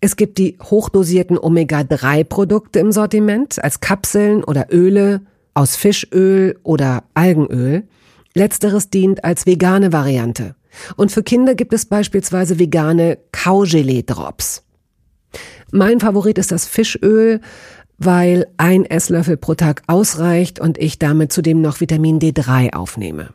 A: Es gibt die hochdosierten Omega-3-Produkte im Sortiment als Kapseln oder Öle aus Fischöl oder Algenöl. Letzteres dient als vegane Variante. Und für Kinder gibt es beispielsweise vegane Kaugelee-Drops. Mein Favorit ist das Fischöl, weil ein Esslöffel pro Tag ausreicht und ich damit zudem noch Vitamin D3 aufnehme.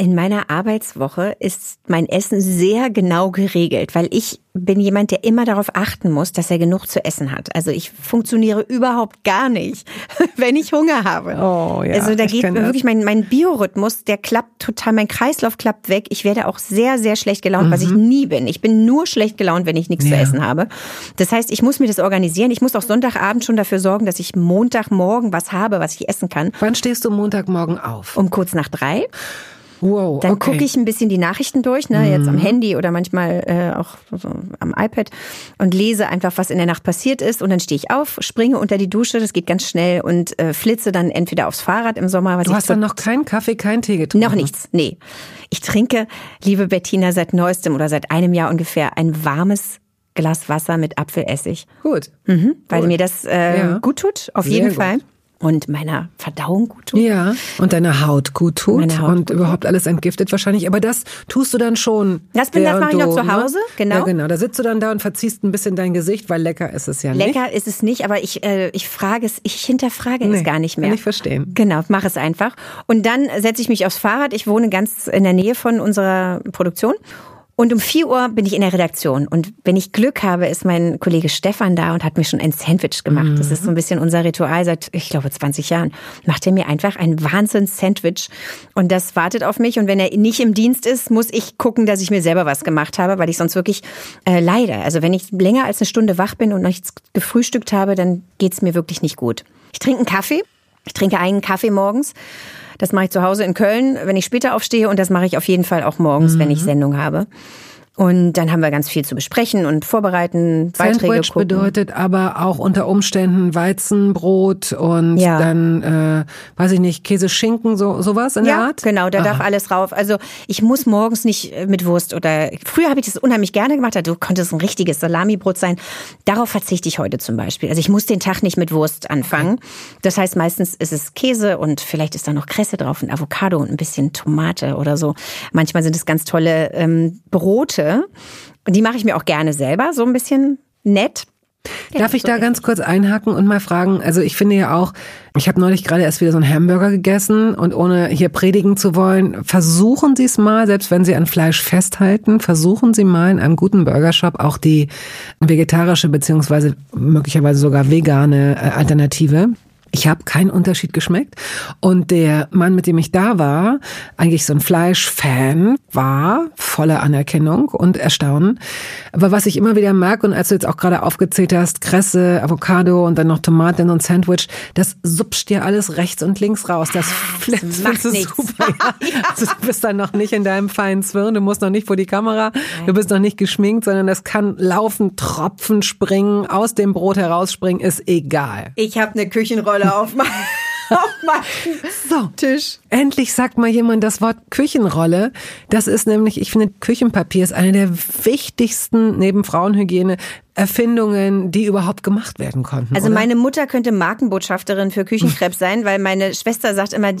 B: In meiner Arbeitswoche ist mein Essen sehr genau geregelt, weil ich bin jemand, der immer darauf achten muss, dass er genug zu essen hat. Also ich funktioniere überhaupt gar nicht, wenn ich Hunger habe.
A: Oh, ja,
B: also da geht mir wirklich mein, mein Biorhythmus, der klappt total, mein Kreislauf klappt weg. Ich werde auch sehr, sehr schlecht gelaunt, mhm. was ich mhm. nie bin. Ich bin nur schlecht gelaunt, wenn ich nichts ja. zu essen habe. Das heißt, ich muss mir das organisieren. Ich muss auch Sonntagabend schon dafür sorgen, dass ich Montagmorgen was habe, was ich essen kann.
A: Wann stehst du Montagmorgen auf?
B: Um kurz nach drei.
A: Wow,
B: Dann
A: okay.
B: gucke ich ein bisschen die Nachrichten durch, ne, jetzt am mhm. Handy oder manchmal äh, auch so am iPad und lese einfach, was in der Nacht passiert ist. Und dann stehe ich auf, springe unter die Dusche, das geht ganz schnell und äh, flitze dann entweder aufs Fahrrad im Sommer.
A: Was du hast dann noch keinen Kaffee, keinen Tee getrunken?
B: Noch nichts, nee. Ich trinke, liebe Bettina, seit neuestem oder seit einem Jahr ungefähr ein warmes Glas Wasser mit Apfelessig.
A: Gut.
B: Mhm, weil gut. mir das äh, ja. gut tut, auf Sehr jeden gut. Fall und meiner Verdauung gut tut.
A: Ja, und deiner Haut gut tut Haut und gut überhaupt alles entgiftet wahrscheinlich. Aber das tust du dann schon.
B: Das, bin, das mache ich noch zu ne? Hause, genau.
A: Ja, genau. Da sitzt du dann da und verziehst ein bisschen dein Gesicht, weil lecker ist es ja
B: nicht. Lecker ist es nicht, aber ich, äh, ich frage es, ich hinterfrage nee, es gar nicht mehr.
A: Kann ich verstehen.
B: Genau, mach es einfach. Und dann setze ich mich aufs Fahrrad. Ich wohne ganz in der Nähe von unserer Produktion und um 4 Uhr bin ich in der Redaktion. Und wenn ich Glück habe, ist mein Kollege Stefan da und hat mir schon ein Sandwich gemacht. Mhm. Das ist so ein bisschen unser Ritual seit, ich glaube, 20 Jahren. Macht er mir einfach ein Wahnsinns-Sandwich. Und das wartet auf mich. Und wenn er nicht im Dienst ist, muss ich gucken, dass ich mir selber was gemacht habe, weil ich sonst wirklich äh, leide. Also wenn ich länger als eine Stunde wach bin und nichts gefrühstückt habe, dann geht's mir wirklich nicht gut. Ich trinke einen Kaffee. Ich trinke einen Kaffee morgens. Das mache ich zu Hause in Köln, wenn ich später aufstehe und das mache ich auf jeden Fall auch morgens, mhm. wenn ich mhm. Sendung habe. Und dann haben wir ganz viel zu besprechen und vorbereiten,
A: Beiträge Sandwich gucken. bedeutet aber auch unter Umständen Weizenbrot und ja. dann, äh, weiß ich nicht, Käse, Schinken, so sowas in
B: ja,
A: der Art?
B: genau, da Aha. darf alles rauf. Also ich muss morgens nicht äh, mit Wurst oder, früher habe ich das unheimlich gerne gemacht, du konntest ein richtiges Salamibrot sein. Darauf verzichte ich heute zum Beispiel. Also ich muss den Tag nicht mit Wurst anfangen. Das heißt, meistens ist es Käse und vielleicht ist da noch Kresse drauf und Avocado und ein bisschen Tomate oder so. Manchmal sind es ganz tolle ähm, Brote und die mache ich mir auch gerne selber, so ein bisschen nett.
A: Darf ich da ganz kurz einhaken und mal fragen? Also ich finde ja auch, ich habe neulich gerade erst wieder so einen Hamburger gegessen und ohne hier predigen zu wollen, versuchen Sie es mal, selbst wenn Sie an Fleisch festhalten, versuchen Sie mal in einem guten Burgershop auch die vegetarische beziehungsweise möglicherweise sogar vegane äh, Alternative. Ich habe keinen Unterschied geschmeckt. Und der Mann, mit dem ich da war, eigentlich so ein Fleischfan, war voller Anerkennung und Erstaunen. Aber was ich immer wieder mag, und als du jetzt auch gerade aufgezählt hast, Kresse, Avocado und dann noch Tomaten und Sandwich, das supscht dir alles rechts und links raus. Das
B: flitzt macht nichts.
A: super. Ja. Also du bist dann noch nicht in deinem feinen Zwirn, du musst noch nicht vor die Kamera, Nein. du bist noch nicht geschminkt, sondern das kann laufen, tropfen, springen, aus dem Brot herausspringen, ist egal.
B: Ich habe eine Küchenrolle Küchenrolle auf meinem so, Tisch.
A: Endlich sagt mal jemand das Wort Küchenrolle. Das ist nämlich, ich finde, Küchenpapier ist eine der wichtigsten neben Frauenhygiene Erfindungen, die überhaupt gemacht werden konnten.
B: Also
A: oder?
B: meine Mutter könnte Markenbotschafterin für Küchenkrepp sein, weil meine Schwester sagt immer,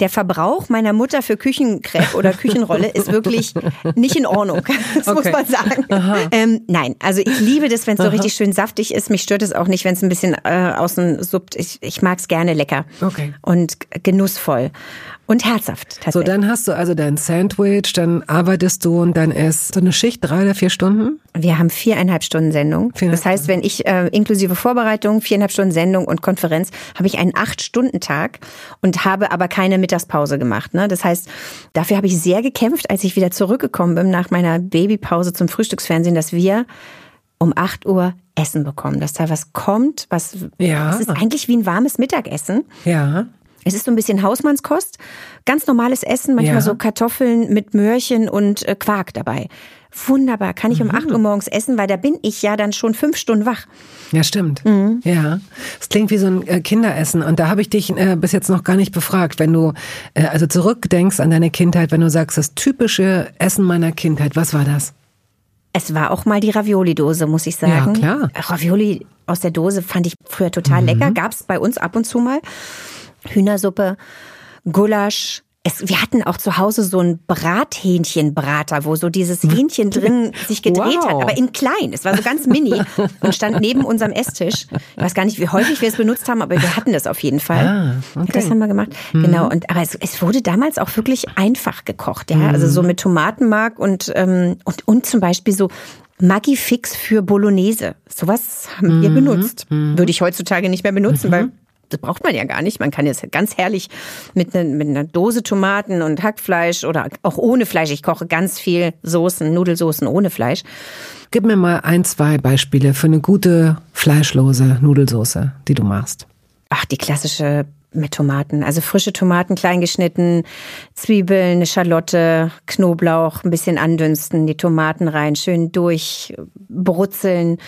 B: der Verbrauch meiner Mutter für Küchenkrepp oder Küchenrolle ist wirklich nicht in Ordnung. Das okay. muss man sagen. Ähm, nein, also ich liebe das, wenn es so richtig schön saftig ist. Mich stört es auch nicht, wenn es ein bisschen äh, außen suppt. Ich, ich mag es gerne lecker
A: okay.
B: und genussvoll und herzhaft.
A: So, dann hast du also dein Sandwich, dann arbeitest du und dann ist so eine Schicht drei oder vier Stunden?
B: Wir haben viereinhalb Stunden Sendung. Das heißt, wenn ich äh, inklusive Vorbereitung, viereinhalb Stunden Sendung und Konferenz, habe ich einen acht-Stunden-Tag und habe aber keine Mittagspause gemacht. Ne? Das heißt, dafür habe ich sehr gekämpft, als ich wieder zurückgekommen bin nach meiner Babypause zum Frühstücksfernsehen, dass wir um acht Uhr Essen bekommen, dass da was kommt, was
A: ja.
B: es ist eigentlich wie ein warmes Mittagessen.
A: Ja.
B: Es ist so ein bisschen Hausmannskost, ganz normales Essen, manchmal
A: Ja.
B: so Kartoffeln mit Möhrchen und äh, Quark dabei. Wunderbar, kann ich um 8 Uhr morgens essen, weil da bin ich ja dann schon fünf Stunden wach.
A: Ja, stimmt.
B: Mhm.
A: Ja. Es klingt wie so ein äh, Kinderessen. Und da habe ich dich äh, bis jetzt noch gar nicht befragt. Wenn du äh, also zurückdenkst an deine Kindheit, wenn du sagst, das typische Essen meiner Kindheit, was war das?
B: Es war auch mal die Ravioli-Dose, muss ich sagen.
A: Ja, klar.
B: Ravioli aus der Dose fand ich früher total lecker. Gab's bei uns ab und zu mal. Hühnersuppe, Gulasch. Es, wir hatten auch zu Hause so einen Brathähnchenbrater, wo so dieses Hähnchen drin sich gedreht
A: Wow.
B: hat, aber in klein. Es war so ganz mini und stand neben unserem Esstisch. Ich weiß gar nicht, wie häufig wir es benutzt haben, aber wir hatten das auf jeden Fall.
A: Ah, okay.
B: Das haben wir gemacht. Genau. Und aber es, es wurde damals auch wirklich einfach gekocht, ja. Also so mit Tomatenmark und ähm, und und zum Beispiel so Maggi Fix für Bolognese. Sowas haben wir benutzt. Würde ich heutzutage nicht mehr benutzen, weil das braucht man ja gar nicht. Man kann jetzt ganz herrlich mit, ne, mit einer Dose Tomaten und Hackfleisch oder auch ohne Fleisch. Ich koche ganz viel Soßen, Nudelsoßen ohne Fleisch.
A: Gib mir mal ein, zwei Beispiele für eine gute fleischlose Nudelsoße, die du machst.
B: Ach, die klassische mit Tomaten. Also frische Tomaten klein geschnitten, Zwiebeln, eine Schalotte, Knoblauch, ein bisschen andünsten, die Tomaten rein, schön durchbrutzeln.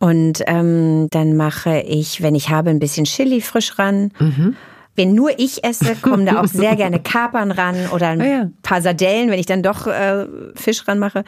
B: Und ähm, dann mache ich, wenn ich habe, ein bisschen Chili frisch ran. Wenn nur ich esse, kommen da auch sehr gerne Kapern ran oder ein
A: Ah ja.
B: paar Sardellen, wenn ich dann doch äh, Fisch ranmache.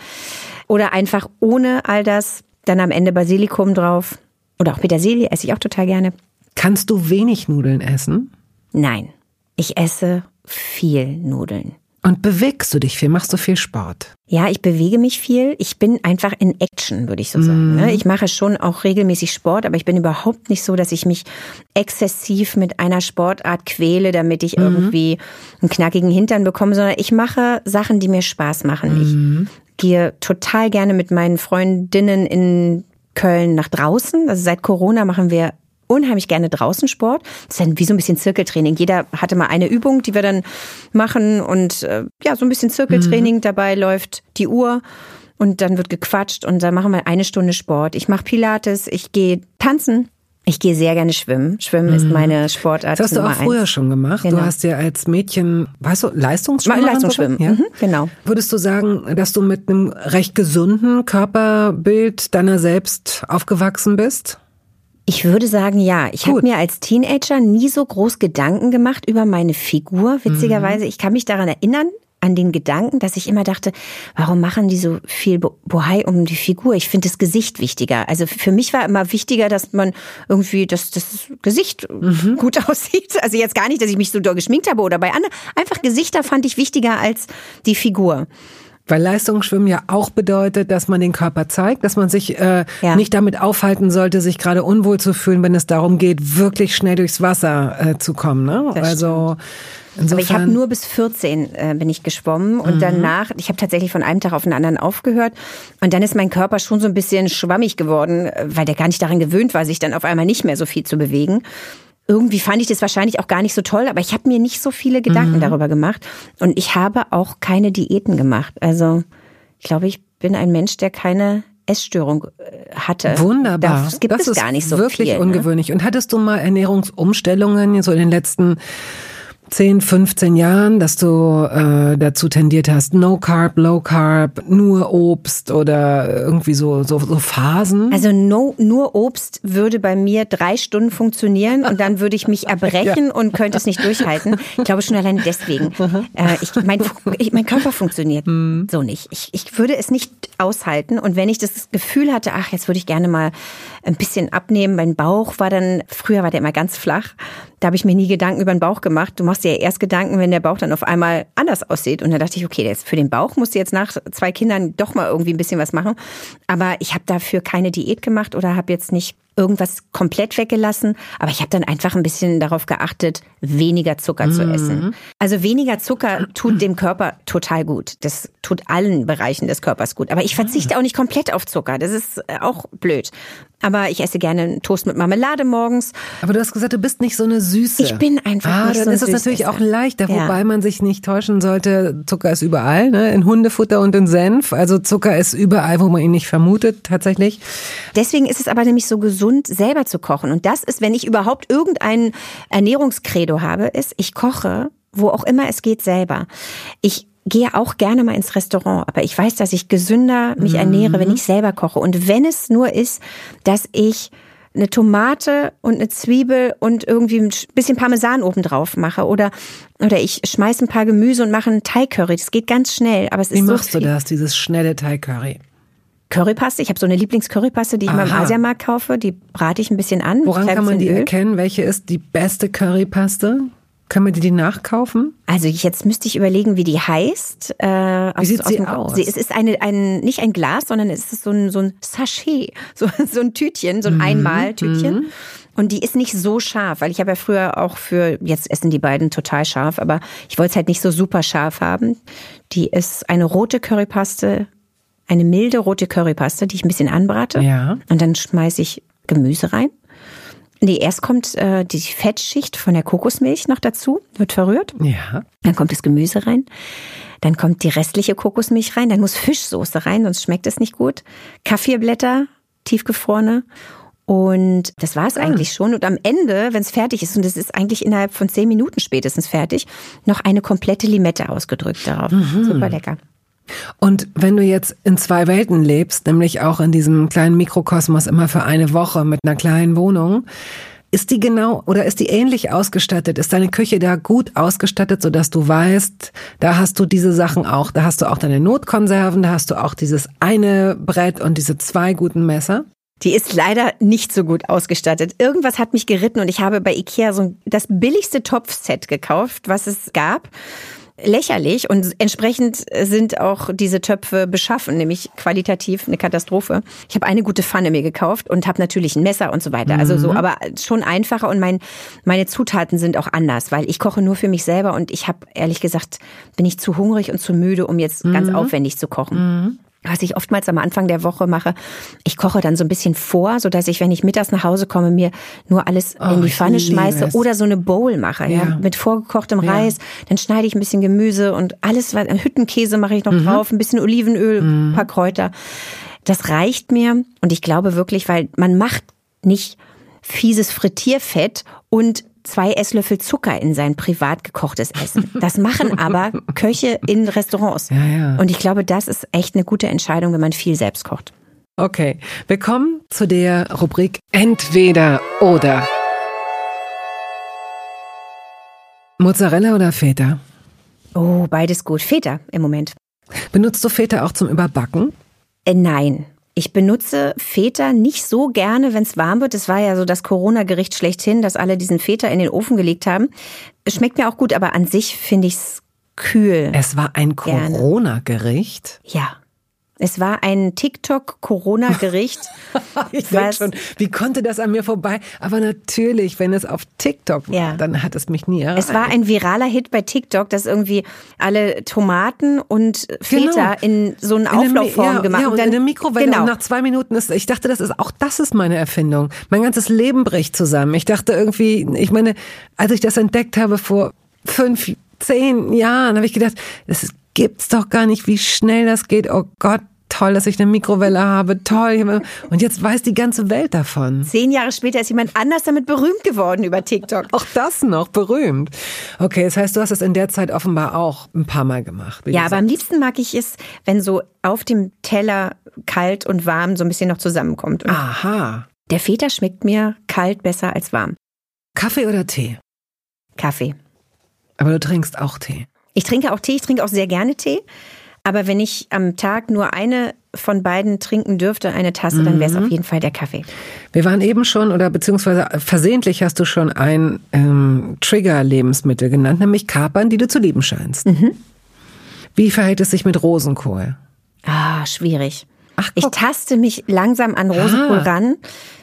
B: Oder einfach ohne all das, dann am Ende Basilikum drauf. Oder auch Petersilie esse ich auch total gerne.
A: Kannst du wenig Nudeln essen?
B: Nein, ich esse viel Nudeln.
A: Und bewegst du dich viel? Machst du viel Sport?
B: Ja, ich bewege mich viel. Ich bin einfach in Action, würde ich so sagen. ne? Ich mache schon auch regelmäßig Sport, aber ich bin überhaupt nicht so, dass ich mich exzessiv mit einer Sportart quäle, damit ich irgendwie einen knackigen Hintern bekomme, sondern ich mache Sachen, die mir Spaß machen. Ich gehe total gerne mit meinen Freundinnen in Köln nach draußen. Also seit Corona machen wir unheimlich gerne draußen Sport. Das ist dann wie so ein bisschen Zirkeltraining. Jeder hatte mal eine Übung, die wir dann machen und äh, ja, so ein bisschen Zirkeltraining. Dabei läuft die Uhr und dann wird gequatscht und dann machen wir eine Stunde Sport. Ich mache Pilates, ich gehe tanzen. Ich gehe sehr gerne schwimmen. Schwimmen ist meine Sportart.
A: Das hast du
B: Nummer
A: auch früher
B: eins.
A: schon gemacht.
B: Genau.
A: Du hast ja als Mädchen, weißt du, Leistungsschwimmen?
B: Leistungsschwimmen,
A: Ja?
B: mhm, genau.
A: Würdest du sagen, dass du mit einem recht gesunden Körperbild deiner selbst aufgewachsen bist?
B: Ich würde sagen, ja. Ich habe mir als Teenager nie so groß Gedanken gemacht über meine Figur. Witzigerweise, ich kann mich daran erinnern, an den Gedanken, dass ich immer dachte, warum machen die so viel Bo- Bohai um die Figur? Ich finde das Gesicht wichtiger. Also für mich war immer wichtiger, dass man irgendwie, dass das Gesicht gut aussieht. Also jetzt gar nicht, dass ich mich so doll geschminkt habe oder bei anderen. Einfach Gesichter fand ich wichtiger als die Figur.
A: Weil Leistungsschwimmen ja auch bedeutet, dass man den Körper zeigt, dass man sich äh,
B: Ja.
A: nicht damit aufhalten sollte, sich gerade unwohl zu fühlen, wenn es darum geht, wirklich schnell durchs Wasser äh, zu kommen. Ne?
B: Das
A: Also insofern.
B: Aber ich habe nur bis 14 äh, bin ich geschwommen und danach, ich habe tatsächlich von einem Tag auf den anderen aufgehört und dann ist mein Körper schon so ein bisschen schwammig geworden, äh, weil der gar nicht daran gewöhnt war, sich dann auf einmal nicht mehr so viel zu bewegen. Irgendwie fand ich das wahrscheinlich auch gar nicht so toll, aber ich habe mir nicht so viele Gedanken darüber gemacht und ich habe auch keine Diäten gemacht. Also ich glaube, ich bin ein Mensch, der keine Essstörung äh, hatte.
A: Wunderbar.
B: Das gibt
A: das
B: es
A: ist
B: gar nicht so
A: wirklich
B: viel. Ne?
A: ungewöhnlich. Und hattest du mal Ernährungsumstellungen so in den letzten 10, 15 Jahren, dass du äh, dazu tendiert hast, No Carb, Low Carb, nur Obst oder irgendwie so, so, so Phasen?
B: Also no, nur Obst würde bei mir drei Stunden funktionieren und dann würde ich mich erbrechen ja. und könnte es nicht durchhalten. Ich glaube schon allein deswegen. Äh, ich, mein, ich, mein Körper funktioniert mhm. so nicht. Ich, ich würde es nicht aushalten und wenn ich das Gefühl hatte, ach, jetzt würde ich gerne mal ein bisschen abnehmen, mein Bauch war dann, früher war der immer ganz flach, da habe ich mir nie Gedanken über den Bauch gemacht. Du machst dir ja erst Gedanken, wenn der Bauch dann auf einmal anders aussieht. Und da dachte ich, okay, jetzt für den Bauch musst du jetzt nach zwei Kindern doch mal irgendwie ein bisschen was machen. Aber ich habe dafür keine Diät gemacht oder habe jetzt nicht irgendwas komplett weggelassen, aber ich habe dann einfach ein bisschen darauf geachtet, weniger Zucker mhm. zu essen. Also weniger Zucker tut dem Körper total gut. Das tut allen Bereichen des Körpers gut. Aber ich verzichte auch nicht komplett auf Zucker. Das ist auch blöd. Aber ich esse gerne einen Toast mit Marmelade morgens.
A: Aber du hast gesagt, du bist nicht so eine Süße.
B: Ich bin einfach ah, nicht
A: dann
B: so
A: ist es natürlich auch leichter, ja. wobei man sich nicht täuschen sollte. Zucker ist überall, ne? in Hundefutter und in Senf. Also Zucker ist überall, wo man ihn nicht vermutet, tatsächlich.
B: Deswegen ist es aber nämlich so gesund, selber zu kochen. Und das ist, wenn ich überhaupt irgendein Ernährungskredo habe, ist, ich koche wo auch immer es geht, selber. Ich gehe auch gerne mal ins Restaurant, aber ich weiß, dass ich gesünder mich ernähre, wenn mhm. ich selber koche. Und wenn es nur ist, dass ich eine Tomate und eine Zwiebel und irgendwie ein bisschen Parmesan oben drauf mache oder oder ich schmeiße ein paar Gemüse und mache einen Thai-Curry. Das geht ganz schnell, aber es
A: Wie
B: ist
A: so machst
B: viel.
A: du das, dieses schnelle Thai-Curry?
B: Currypaste. Ich habe so eine Lieblings-Currypaste, die ich Aha. immer im Asiamarkt kaufe. Die brate ich ein bisschen an.
A: Woran kann man die Öl. erkennen? Welche ist die beste Currypaste? Können wir die, die nachkaufen?
B: Also jetzt müsste ich überlegen, wie die heißt.
A: Äh, wie sieht sie aus?
B: Sie, es ist eine, ein, nicht ein Glas, sondern es ist so ein, so ein Sachet, so, so ein Tütchen, so ein mhm. Einmal-Tütchen. Mhm. Und die ist nicht so scharf, weil ich habe ja früher auch für, jetzt essen die beiden total scharf, aber ich wollte es halt nicht so super scharf haben. Die ist eine rote Currypaste, eine milde rote Currypaste, die ich ein bisschen anbrate.
A: Ja.
B: Und dann schmeiße ich Gemüse rein. Nee, erst kommt äh, die Fettschicht von der Kokosmilch noch dazu, wird verrührt.
A: Ja.
B: Dann kommt das Gemüse rein. Dann kommt die restliche Kokosmilch rein. Dann muss Fischsoße rein, sonst schmeckt es nicht gut. Kaffeeblätter, tiefgefrorene. Und das war es ah. eigentlich schon. Und am Ende, wenn es fertig ist, und es ist eigentlich innerhalb von zehn Minuten spätestens fertig, noch eine komplette Limette ausgedrückt darauf. Mhm. Super lecker.
A: Und wenn du jetzt in zwei Welten lebst, nämlich auch in diesem kleinen Mikrokosmos immer für eine Woche mit einer kleinen Wohnung, ist die genau oder ist die ähnlich ausgestattet? Ist deine Küche da gut ausgestattet, sodass du weißt, da hast du diese Sachen auch, da hast du auch deine Notkonserven, da hast du auch dieses eine Brett und diese zwei guten Messer?
B: Die ist leider nicht so gut ausgestattet. Irgendwas hat mich geritten und ich habe bei Ikea so das billigste Topfset gekauft, was es gab lächerlich und entsprechend sind auch diese Töpfe beschaffen, nämlich qualitativ eine Katastrophe. Ich habe eine gute Pfanne mir gekauft und habe natürlich ein Messer und so weiter. Also so, mhm. aber schon einfacher und mein, meine Zutaten sind auch anders, weil ich koche nur für mich selber und ich habe ehrlich gesagt bin ich zu hungrig und zu müde, um jetzt ganz mhm. aufwendig zu kochen. Mhm was ich oftmals am Anfang der Woche mache, ich koche dann so ein bisschen vor, so dass ich, wenn ich mittags nach Hause komme, mir nur alles oh, in die Pfanne schmeiße es. oder so eine Bowl mache, ja, ja mit vorgekochtem ja. Reis. Dann schneide ich ein bisschen Gemüse und alles, was Hüttenkäse mache ich noch mhm. drauf, ein bisschen Olivenöl, mhm. ein paar Kräuter. Das reicht mir und ich glaube wirklich, weil man macht nicht fieses Frittierfett und zwei Esslöffel Zucker in sein privat gekochtes Essen. Das machen aber Köche in Restaurants.
A: Ja, ja.
B: Und ich glaube, das ist echt eine gute Entscheidung, wenn man viel selbst kocht.
A: Okay, wir kommen zu der Rubrik Entweder oder. Mozzarella oder Feta?
B: Oh, beides gut. Feta im Moment.
A: Benutzt du Feta auch zum Überbacken?
B: Äh, nein. Ich benutze Feta nicht so gerne, wenn es warm wird. Das war ja so das Corona-Gericht schlechthin, dass alle diesen Feta in den Ofen gelegt haben. Es schmeckt mir auch gut, aber an sich finde ich es kühl.
A: Es war ein Corona-Gericht?
B: Ja. Es war ein TikTok-Corona-Gericht.
A: ich denke schon, wie konnte das an mir vorbei? Aber natürlich, wenn es auf TikTok war, ja. dann hat es mich nie erreicht.
B: Es war ein viraler Hit bei TikTok, dass irgendwie alle Tomaten und Feta genau. in so eine Auflaufform
A: ja,
B: gemacht
A: ja, und dann in der Mikrowelle genau. und nach zwei Minuten ist, ich dachte, das ist auch das ist meine Erfindung. Mein ganzes Leben bricht zusammen. Ich dachte irgendwie, ich meine, als ich das entdeckt habe vor fünf, zehn Jahren, habe ich gedacht, es gibt's doch gar nicht, wie schnell das geht. Oh Gott, toll, dass ich eine Mikrowelle habe, toll. Und jetzt weiß die ganze Welt davon.
B: Zehn Jahre später ist jemand anders damit berühmt geworden über TikTok.
A: Auch das noch, berühmt. Okay, das heißt, du hast es in der Zeit offenbar auch ein paar Mal gemacht.
B: Ja, aber am liebsten mag ich es, wenn so auf dem Teller kalt und warm so ein bisschen noch zusammenkommt. Und
A: Aha.
B: Der Feta schmeckt mir kalt besser als warm.
A: Kaffee oder Tee?
B: Kaffee.
A: Aber du trinkst auch Tee.
B: Ich trinke auch Tee, ich trinke auch sehr gerne Tee. Aber wenn ich am Tag nur eine von beiden trinken dürfte, eine Tasse, dann wäre es auf jeden Fall der Kaffee.
A: Wir waren eben schon, oder beziehungsweise versehentlich hast du schon ein ähm, Trigger-Lebensmittel genannt, nämlich Kapern, die du zu lieben scheinst. Wie verhält es sich mit Rosenkohl?
B: Ah, schwierig.
A: Ach,
B: Ich taste mich langsam an Rosenkohl
A: Ah.
B: ran,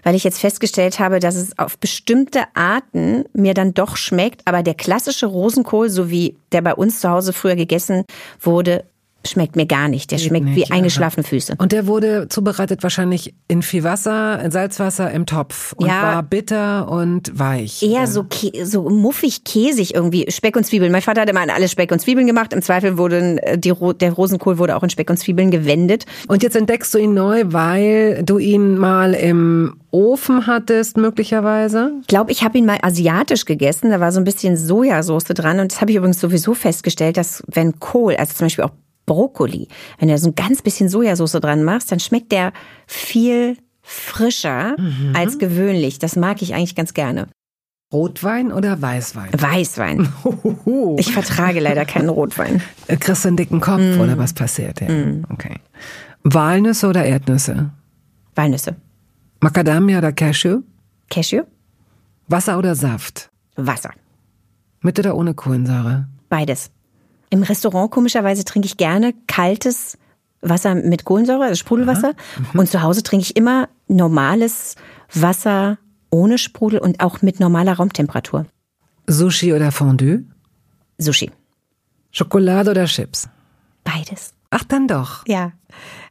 B: weil ich jetzt festgestellt habe, dass es auf bestimmte Arten mir dann doch schmeckt. Aber der klassische Rosenkohl, so wie der bei uns zu Hause früher gegessen wurde, schmeckt mir gar nicht. Der schmeckt
A: nicht,
B: wie eingeschlafene Füße.
A: Und der wurde zubereitet wahrscheinlich in viel Wasser, in Salzwasser im Topf und
B: Ja.
A: war bitter und weich.
B: Eher so, kä- so muffig, käsig irgendwie. Speck und Zwiebeln. Mein Vater hat immer an alles Speck und Zwiebeln gemacht. Im Zweifel wurde äh, die, der Rosenkohl wurde auch in Speck und Zwiebeln gewendet.
A: Und jetzt entdeckst du ihn neu, weil du ihn mal im Ofen hattest, möglicherweise.
B: Ich glaube, ich habe ihn mal asiatisch gegessen. Da war so ein bisschen Sojasauce dran. Und das habe ich übrigens sowieso festgestellt, dass wenn Kohl, also zum Beispiel auch Brokkoli, wenn du so ein ganz bisschen Sojasauce dran machst, dann schmeckt der viel frischer als gewöhnlich. Das mag ich eigentlich ganz gerne.
A: Rotwein oder Weißwein?
B: Weißwein. Ich vertrage leider keinen Rotwein.
A: Äh, Kriegst du einen dicken Kopf
B: Mm.
A: oder was passiert? Ja. Okay. Walnüsse oder Erdnüsse?
B: Walnüsse.
A: Macadamia oder Cashew?
B: Cashew.
A: Wasser oder Saft?
B: Wasser.
A: Mit oder ohne Kohlensäure?
B: Beides. Im Restaurant komischerweise trinke ich gerne kaltes Wasser mit Kohlensäure, also Sprudelwasser. Und zu Hause trinke ich immer normales Wasser ohne Sprudel und auch mit normaler Raumtemperatur.
A: Sushi oder Fondue?
B: Sushi.
A: Schokolade oder Chips?
B: Beides.
A: Ach, dann doch.
B: Ja.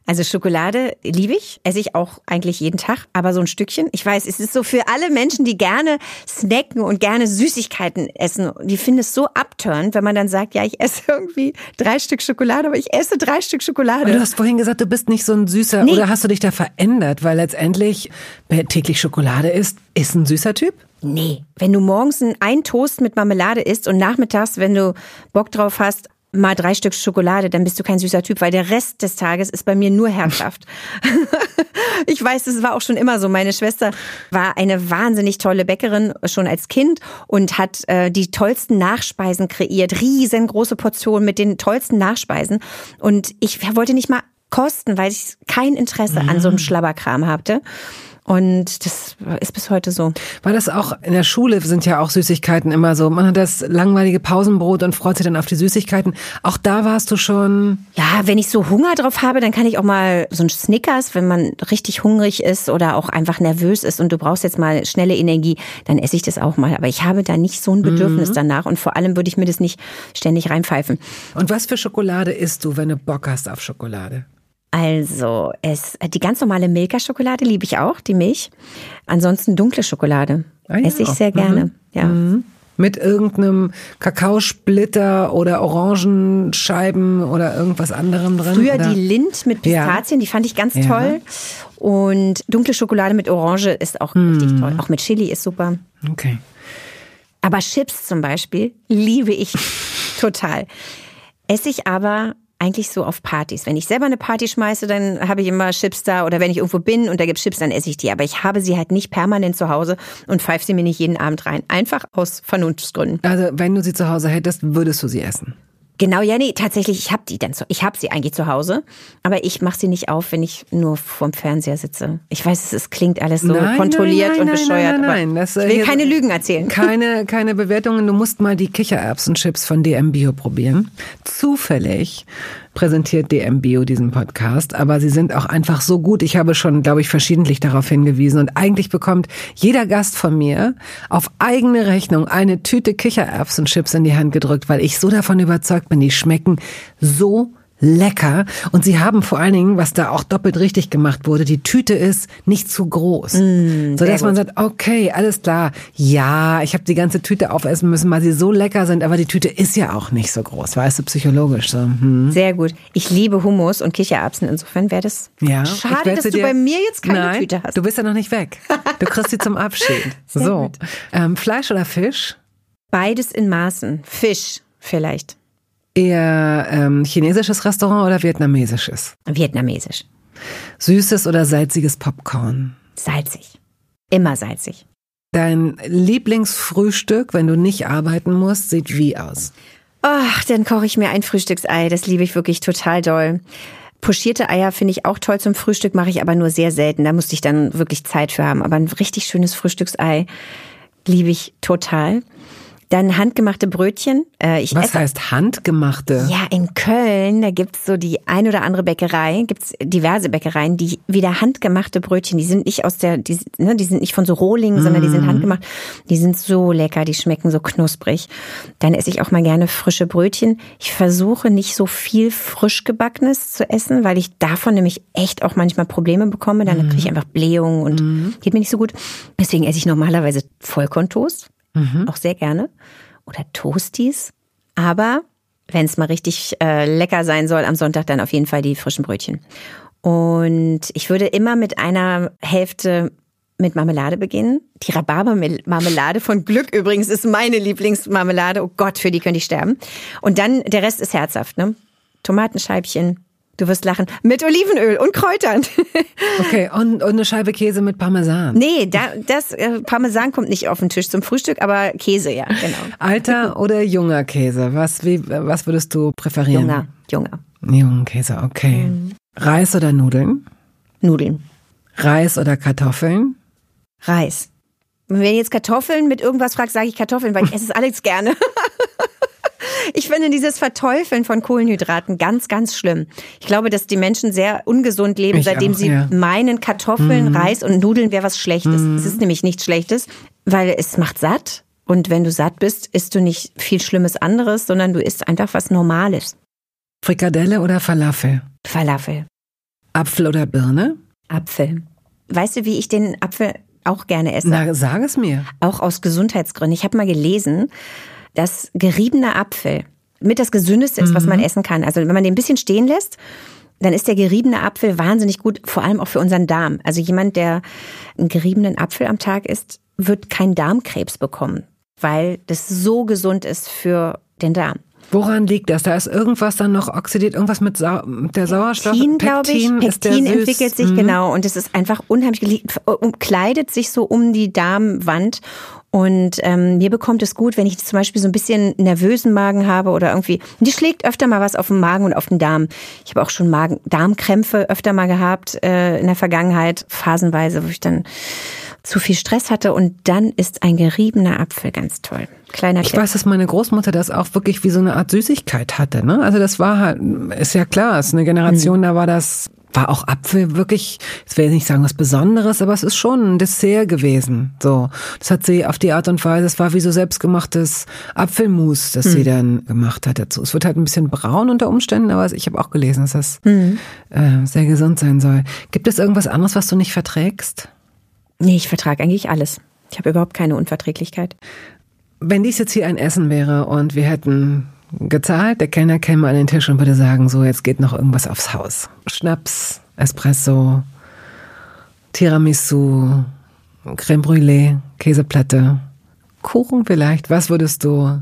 B: Also Schokolade liebe ich, esse ich auch eigentlich jeden Tag, aber so ein Stückchen. Ich weiß, es ist so für alle Menschen, die gerne snacken und gerne Süßigkeiten essen, die finden es so abturnt, wenn man dann sagt, ja, ich esse irgendwie drei Stück Schokolade, aber ich esse drei Stück Schokolade.
A: Und du hast vorhin gesagt, du bist nicht so ein süßer,
B: Nee.
A: oder hast du dich da verändert? Weil letztendlich, wer täglich Schokolade isst, ist ein süßer Typ.
B: Nee, wenn du morgens ein- ein Toast mit Marmelade isst und nachmittags, wenn du Bock drauf hast, mal drei Stück Schokolade, dann bist du kein süßer Typ, weil der Rest des Tages ist bei mir nur herzhaft. ich weiß, es war auch schon immer so. Meine Schwester war eine wahnsinnig tolle Bäckerin schon als Kind und hat äh, die tollsten Nachspeisen kreiert, riesengroße Portionen mit den tollsten Nachspeisen. Und ich wollte nicht mal kosten, weil ich kein Interesse an so einem Schlabberkram hatte. Und das ist bis heute so.
A: War das auch in der Schule sind ja auch Süßigkeiten immer so. Man hat das langweilige Pausenbrot und freut sich dann auf die Süßigkeiten. Auch da warst du schon.
B: Ja, wenn ich so Hunger drauf habe, dann kann ich auch mal so ein Snickers, wenn man richtig hungrig ist oder auch einfach nervös ist und du brauchst jetzt mal schnelle Energie, dann esse ich das auch mal. Aber ich habe da nicht so ein Bedürfnis danach und vor allem würde ich mir das nicht ständig reinpfeifen.
A: Und was für Schokolade isst du, wenn du Bock hast auf Schokolade?
B: Also, es, die ganz normale Milka-Schokolade liebe ich auch, die Milch. Ansonsten dunkle Schokolade.
A: Ah ja.
B: Esse ich sehr gerne. Ja.
A: Mit irgendeinem Kakaosplitter oder Orangenscheiben oder irgendwas anderem drin?
B: Früher
A: oder?
B: die Lind mit
A: Ja.
B: Pistazien, die fand ich ganz
A: Ja.
B: toll. Und dunkle Schokolade mit Orange ist auch
A: Hm.
B: richtig toll. Auch mit Chili ist super.
A: Okay.
B: Aber Chips zum Beispiel liebe ich total. Esse ich aber eigentlich so auf Partys. Wenn ich selber eine Party schmeiße, dann habe ich immer Chips da oder wenn ich irgendwo bin und da gibt Chips, dann esse ich die. Aber ich habe sie halt nicht permanent zu Hause und pfeife sie mir nicht jeden Abend rein. Einfach aus Vernunftsgründen.
A: Also, wenn du sie zu Hause hättest, würdest du sie essen.
B: Genau, ja, nee, tatsächlich, ich habe die dann zu, ich habe sie eigentlich zu Hause, aber ich mache sie nicht auf, wenn ich nur vorm Fernseher sitze. Ich weiß, es klingt alles so
A: Nein,
B: kontrolliert
A: nein,
B: und
A: nein,
B: bescheuert,
A: nein, nein,
B: aber
A: nein, das, äh,
B: ich will
A: hier-
B: keine Lügen erzählen.
A: Keine, keine Bewertungen. Du musst mal die Kichererbsenchips von DM Bio probieren. Zufällig präsentiert DM Bio diesen Podcast, aber sie sind auch einfach so gut. Ich habe schon, glaube ich, verschiedentlich darauf hingewiesen und eigentlich bekommt jeder Gast von mir auf eigene Rechnung eine Tüte Kichererbsenchips in die Hand gedrückt, weil ich so davon überzeugt bin, die schmecken so lecker. Und sie haben vor allen Dingen, was da auch doppelt richtig gemacht wurde, die Tüte ist nicht zu groß. Mm, so dass man sagt, okay, alles klar. Ja, ich habe die ganze Tüte aufessen müssen, weil sie so lecker sind, aber die Tüte ist ja auch nicht so groß, weißt du, psychologisch so. Hm.
B: Sehr gut. Ich liebe Hummus und Kichererbsen. Insofern wäre das ja, schade, dass du bei mir jetzt keine
A: Nein,
B: Tüte hast.
A: Du bist ja noch nicht weg. Du kriegst sie zum Abschied. Sehr so. Ähm, Fleisch oder Fisch?
B: Beides in Maßen. Fisch vielleicht.
A: Eher ähm, chinesisches Restaurant oder vietnamesisches?
B: Vietnamesisch.
A: Süßes oder salziges Popcorn?
B: Salzig. Immer salzig.
A: Dein Lieblingsfrühstück, wenn du nicht arbeiten musst, sieht wie aus?
B: Ach, dann koche ich mir ein Frühstücksei. Das liebe ich wirklich total doll. Pochierte Eier finde ich auch toll zum Frühstück, mache ich aber nur sehr selten. Da musste ich dann wirklich Zeit für haben. Aber ein richtig schönes Frühstücksei liebe ich total. Dann handgemachte Brötchen.
A: Äh, ich Was esse, heißt handgemachte?
B: Ja, in Köln, da gibt's so die ein oder andere Bäckerei, gibt's diverse Bäckereien, die wieder handgemachte Brötchen, die sind nicht aus der, die, ne, die sind nicht von so Rohlingen, mm. sondern die sind mhm. handgemacht. Die sind so lecker, die schmecken so knusprig. Dann esse ich auch mal gerne frische Brötchen. Ich versuche nicht so viel frisch gebackenes zu essen, weil ich davon nämlich echt auch manchmal Probleme bekomme. Dann mm. kriege ich einfach Blähungen und mm. geht mir nicht so gut. Deswegen esse ich normalerweise Vollkorntoast mhm. auch sehr gerne. Oder Toasties. Aber wenn es mal richtig äh, lecker sein soll am Sonntag, dann auf jeden Fall die frischen Brötchen. Und ich würde immer mit einer Hälfte mit Marmelade beginnen. Die Rhabarber-Marmelade von Glück übrigens ist meine Lieblingsmarmelade. Oh Gott, für die könnte ich sterben. Und dann, der Rest ist herzhaft, ne? Tomatenscheibchen, Du wirst lachen. Mit Olivenöl und Kräutern.
A: Okay, und, und eine Scheibe Käse mit Parmesan.
B: Nee, da, das äh, Parmesan kommt nicht auf den Tisch zum Frühstück, aber Käse, ja, genau.
A: Alter oder junger Käse? Was, wie, was würdest du präferieren?
B: Junger, junger.
A: Jungen Käse, okay. Mhm. Reis oder Nudeln?
B: Nudeln.
A: Reis oder Kartoffeln?
B: Reis. wenn jetzt Kartoffeln mit irgendwas fragst, sage ich Kartoffeln, weil ich esse es alles gerne. Ich finde dieses Verteufeln von Kohlenhydraten ganz, ganz schlimm. Ich glaube, dass die Menschen sehr ungesund leben, ich seitdem auch, sie ja. meinen, Kartoffeln, mm. Reis und Nudeln wäre was Schlechtes. Mm. Es ist nämlich nichts Schlechtes, weil es macht satt. Und wenn du satt bist, isst du nicht viel Schlimmes anderes, sondern du isst einfach was Normales.
A: Frikadelle oder Falafel?
B: Falafel.
A: Apfel oder Birne?
B: Apfel. Weißt du, wie ich den Apfel auch gerne esse?
A: Na, sag es mir.
B: Auch aus Gesundheitsgründen. Ich habe mal gelesen, dass geriebener Apfel mit das Gesündeste ist, was man mhm. essen kann. Also wenn man den ein bisschen stehen lässt, dann ist der geriebene Apfel wahnsinnig gut, vor allem auch für unseren Darm. Also jemand, der einen geriebenen Apfel am Tag isst, wird keinen Darmkrebs bekommen, weil das so gesund ist für den Darm.
A: Woran liegt das? Da ist irgendwas dann noch oxidiert, irgendwas mit Sau der Sauerstoff.
B: Pektin, glaube ich. Pektin entwickelt sich, mhm. genau. Und es ist einfach unheimlich, kleidet sich so um die Darmwand und ähm, mir bekommt es gut, wenn ich zum Beispiel so ein bisschen nervösen Magen habe oder irgendwie, die schlägt öfter mal was auf den Magen und auf den Darm. Ich habe auch schon Magen, Darmkrämpfe öfter mal gehabt äh, in der Vergangenheit, phasenweise, wo ich dann zu viel Stress hatte und dann ist ein geriebener Apfel ganz toll. Kleiner
A: Ich weiß, dass meine Großmutter das auch wirklich wie so eine Art Süßigkeit hatte. Ne? Also das war halt, ist ja klar, ist eine Generation, mhm. da war das war auch Apfel wirklich, ich will nicht sagen was Besonderes, aber es ist schon ein Dessert gewesen. So, das hat sie auf die Art und Weise, es war wie so selbstgemachtes Apfelmus, das hm. sie dann gemacht hat dazu. Es wird halt ein bisschen braun unter Umständen, aber ich habe auch gelesen, dass das hm. äh, sehr gesund sein soll. Gibt es irgendwas anderes, was du nicht verträgst?
B: Nee, ich vertrage eigentlich alles. Ich habe überhaupt keine Unverträglichkeit.
A: Wenn dies jetzt hier ein Essen wäre und wir hätten gezahlt. Der Kellner käme an den Tisch und würde sagen, so, jetzt geht noch irgendwas aufs Haus. Schnaps, Espresso, Tiramisu, Creme Brûlée, Käseplatte, Kuchen vielleicht. Was würdest du,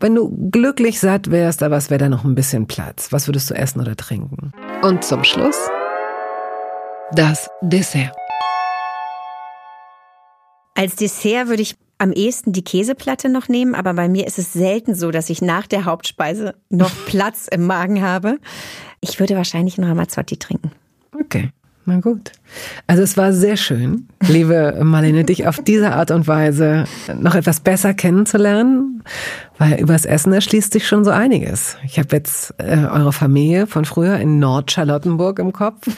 A: wenn du glücklich satt wärst, aber es wäre da noch ein bisschen Platz, was würdest du essen oder trinken? Und zum Schluss das Dessert.
B: Als Dessert würde ich am ehesten die Käseplatte noch nehmen, aber bei mir ist es selten so, dass ich nach der Hauptspeise noch Platz im Magen habe. Ich würde wahrscheinlich einen Ramazzotti trinken.
A: Okay. Na gut. Also es war sehr schön, liebe Marlene, dich auf diese Art und Weise noch etwas besser kennenzulernen, weil übers Essen erschließt sich schon so einiges. Ich habe jetzt äh, eure Familie von früher in Nordcharlottenburg im Kopf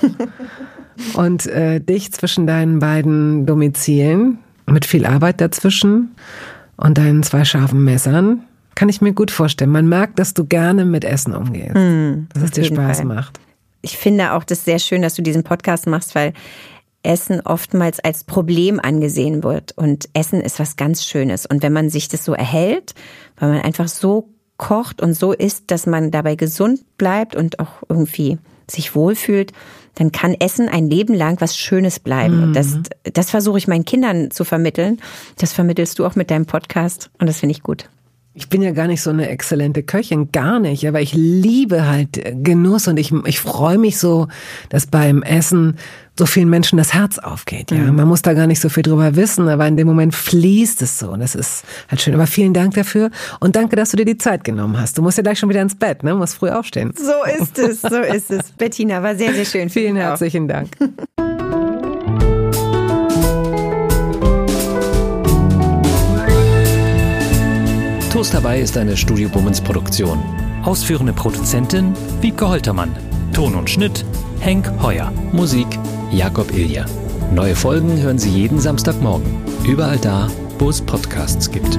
A: und äh, dich zwischen deinen beiden Domizilen mit viel Arbeit dazwischen und deinen zwei scharfen Messern. Kann ich mir gut vorstellen. Man merkt, dass du gerne mit Essen umgehst. Mm, dass es dir Spaß Fall. macht.
B: Ich finde auch das sehr schön, dass du diesen Podcast machst, weil Essen oftmals als Problem angesehen wird. Und Essen ist was ganz Schönes. Und wenn man sich das so erhält, weil man einfach so kocht und so isst, dass man dabei gesund bleibt und auch irgendwie sich wohlfühlt, dann kann Essen ein Leben lang was Schönes bleiben. Mhm. Und das, das versuche ich meinen Kindern zu vermitteln. Das vermittelst du auch mit deinem Podcast und das finde ich gut.
A: Ich bin ja gar nicht so eine exzellente Köchin, gar nicht, aber ich liebe halt Genuss und ich, ich freue mich so, dass beim Essen so vielen Menschen das Herz aufgeht. Ja, mhm. man muss da gar nicht so viel drüber wissen, aber in dem Moment fließt es so und das ist halt schön. Aber vielen Dank dafür und danke, dass du dir die Zeit genommen hast. Du musst ja gleich schon wieder ins Bett, ne? Du musst früh aufstehen.
B: So ist es, so ist es. Bettina, war sehr, sehr schön.
A: Vielen herzlichen Dank.
C: Toast dabei ist eine Studio Bummens Produktion. Ausführende Produzentin Wiebke Holtermann. Ton und Schnitt Henk Heuer. Musik Jakob Ilja. Neue Folgen hören Sie jeden Samstagmorgen. Überall da, wo es Podcasts gibt.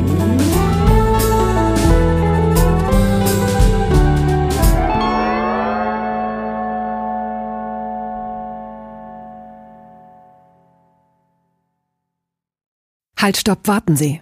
A: Halt, stopp, warten Sie.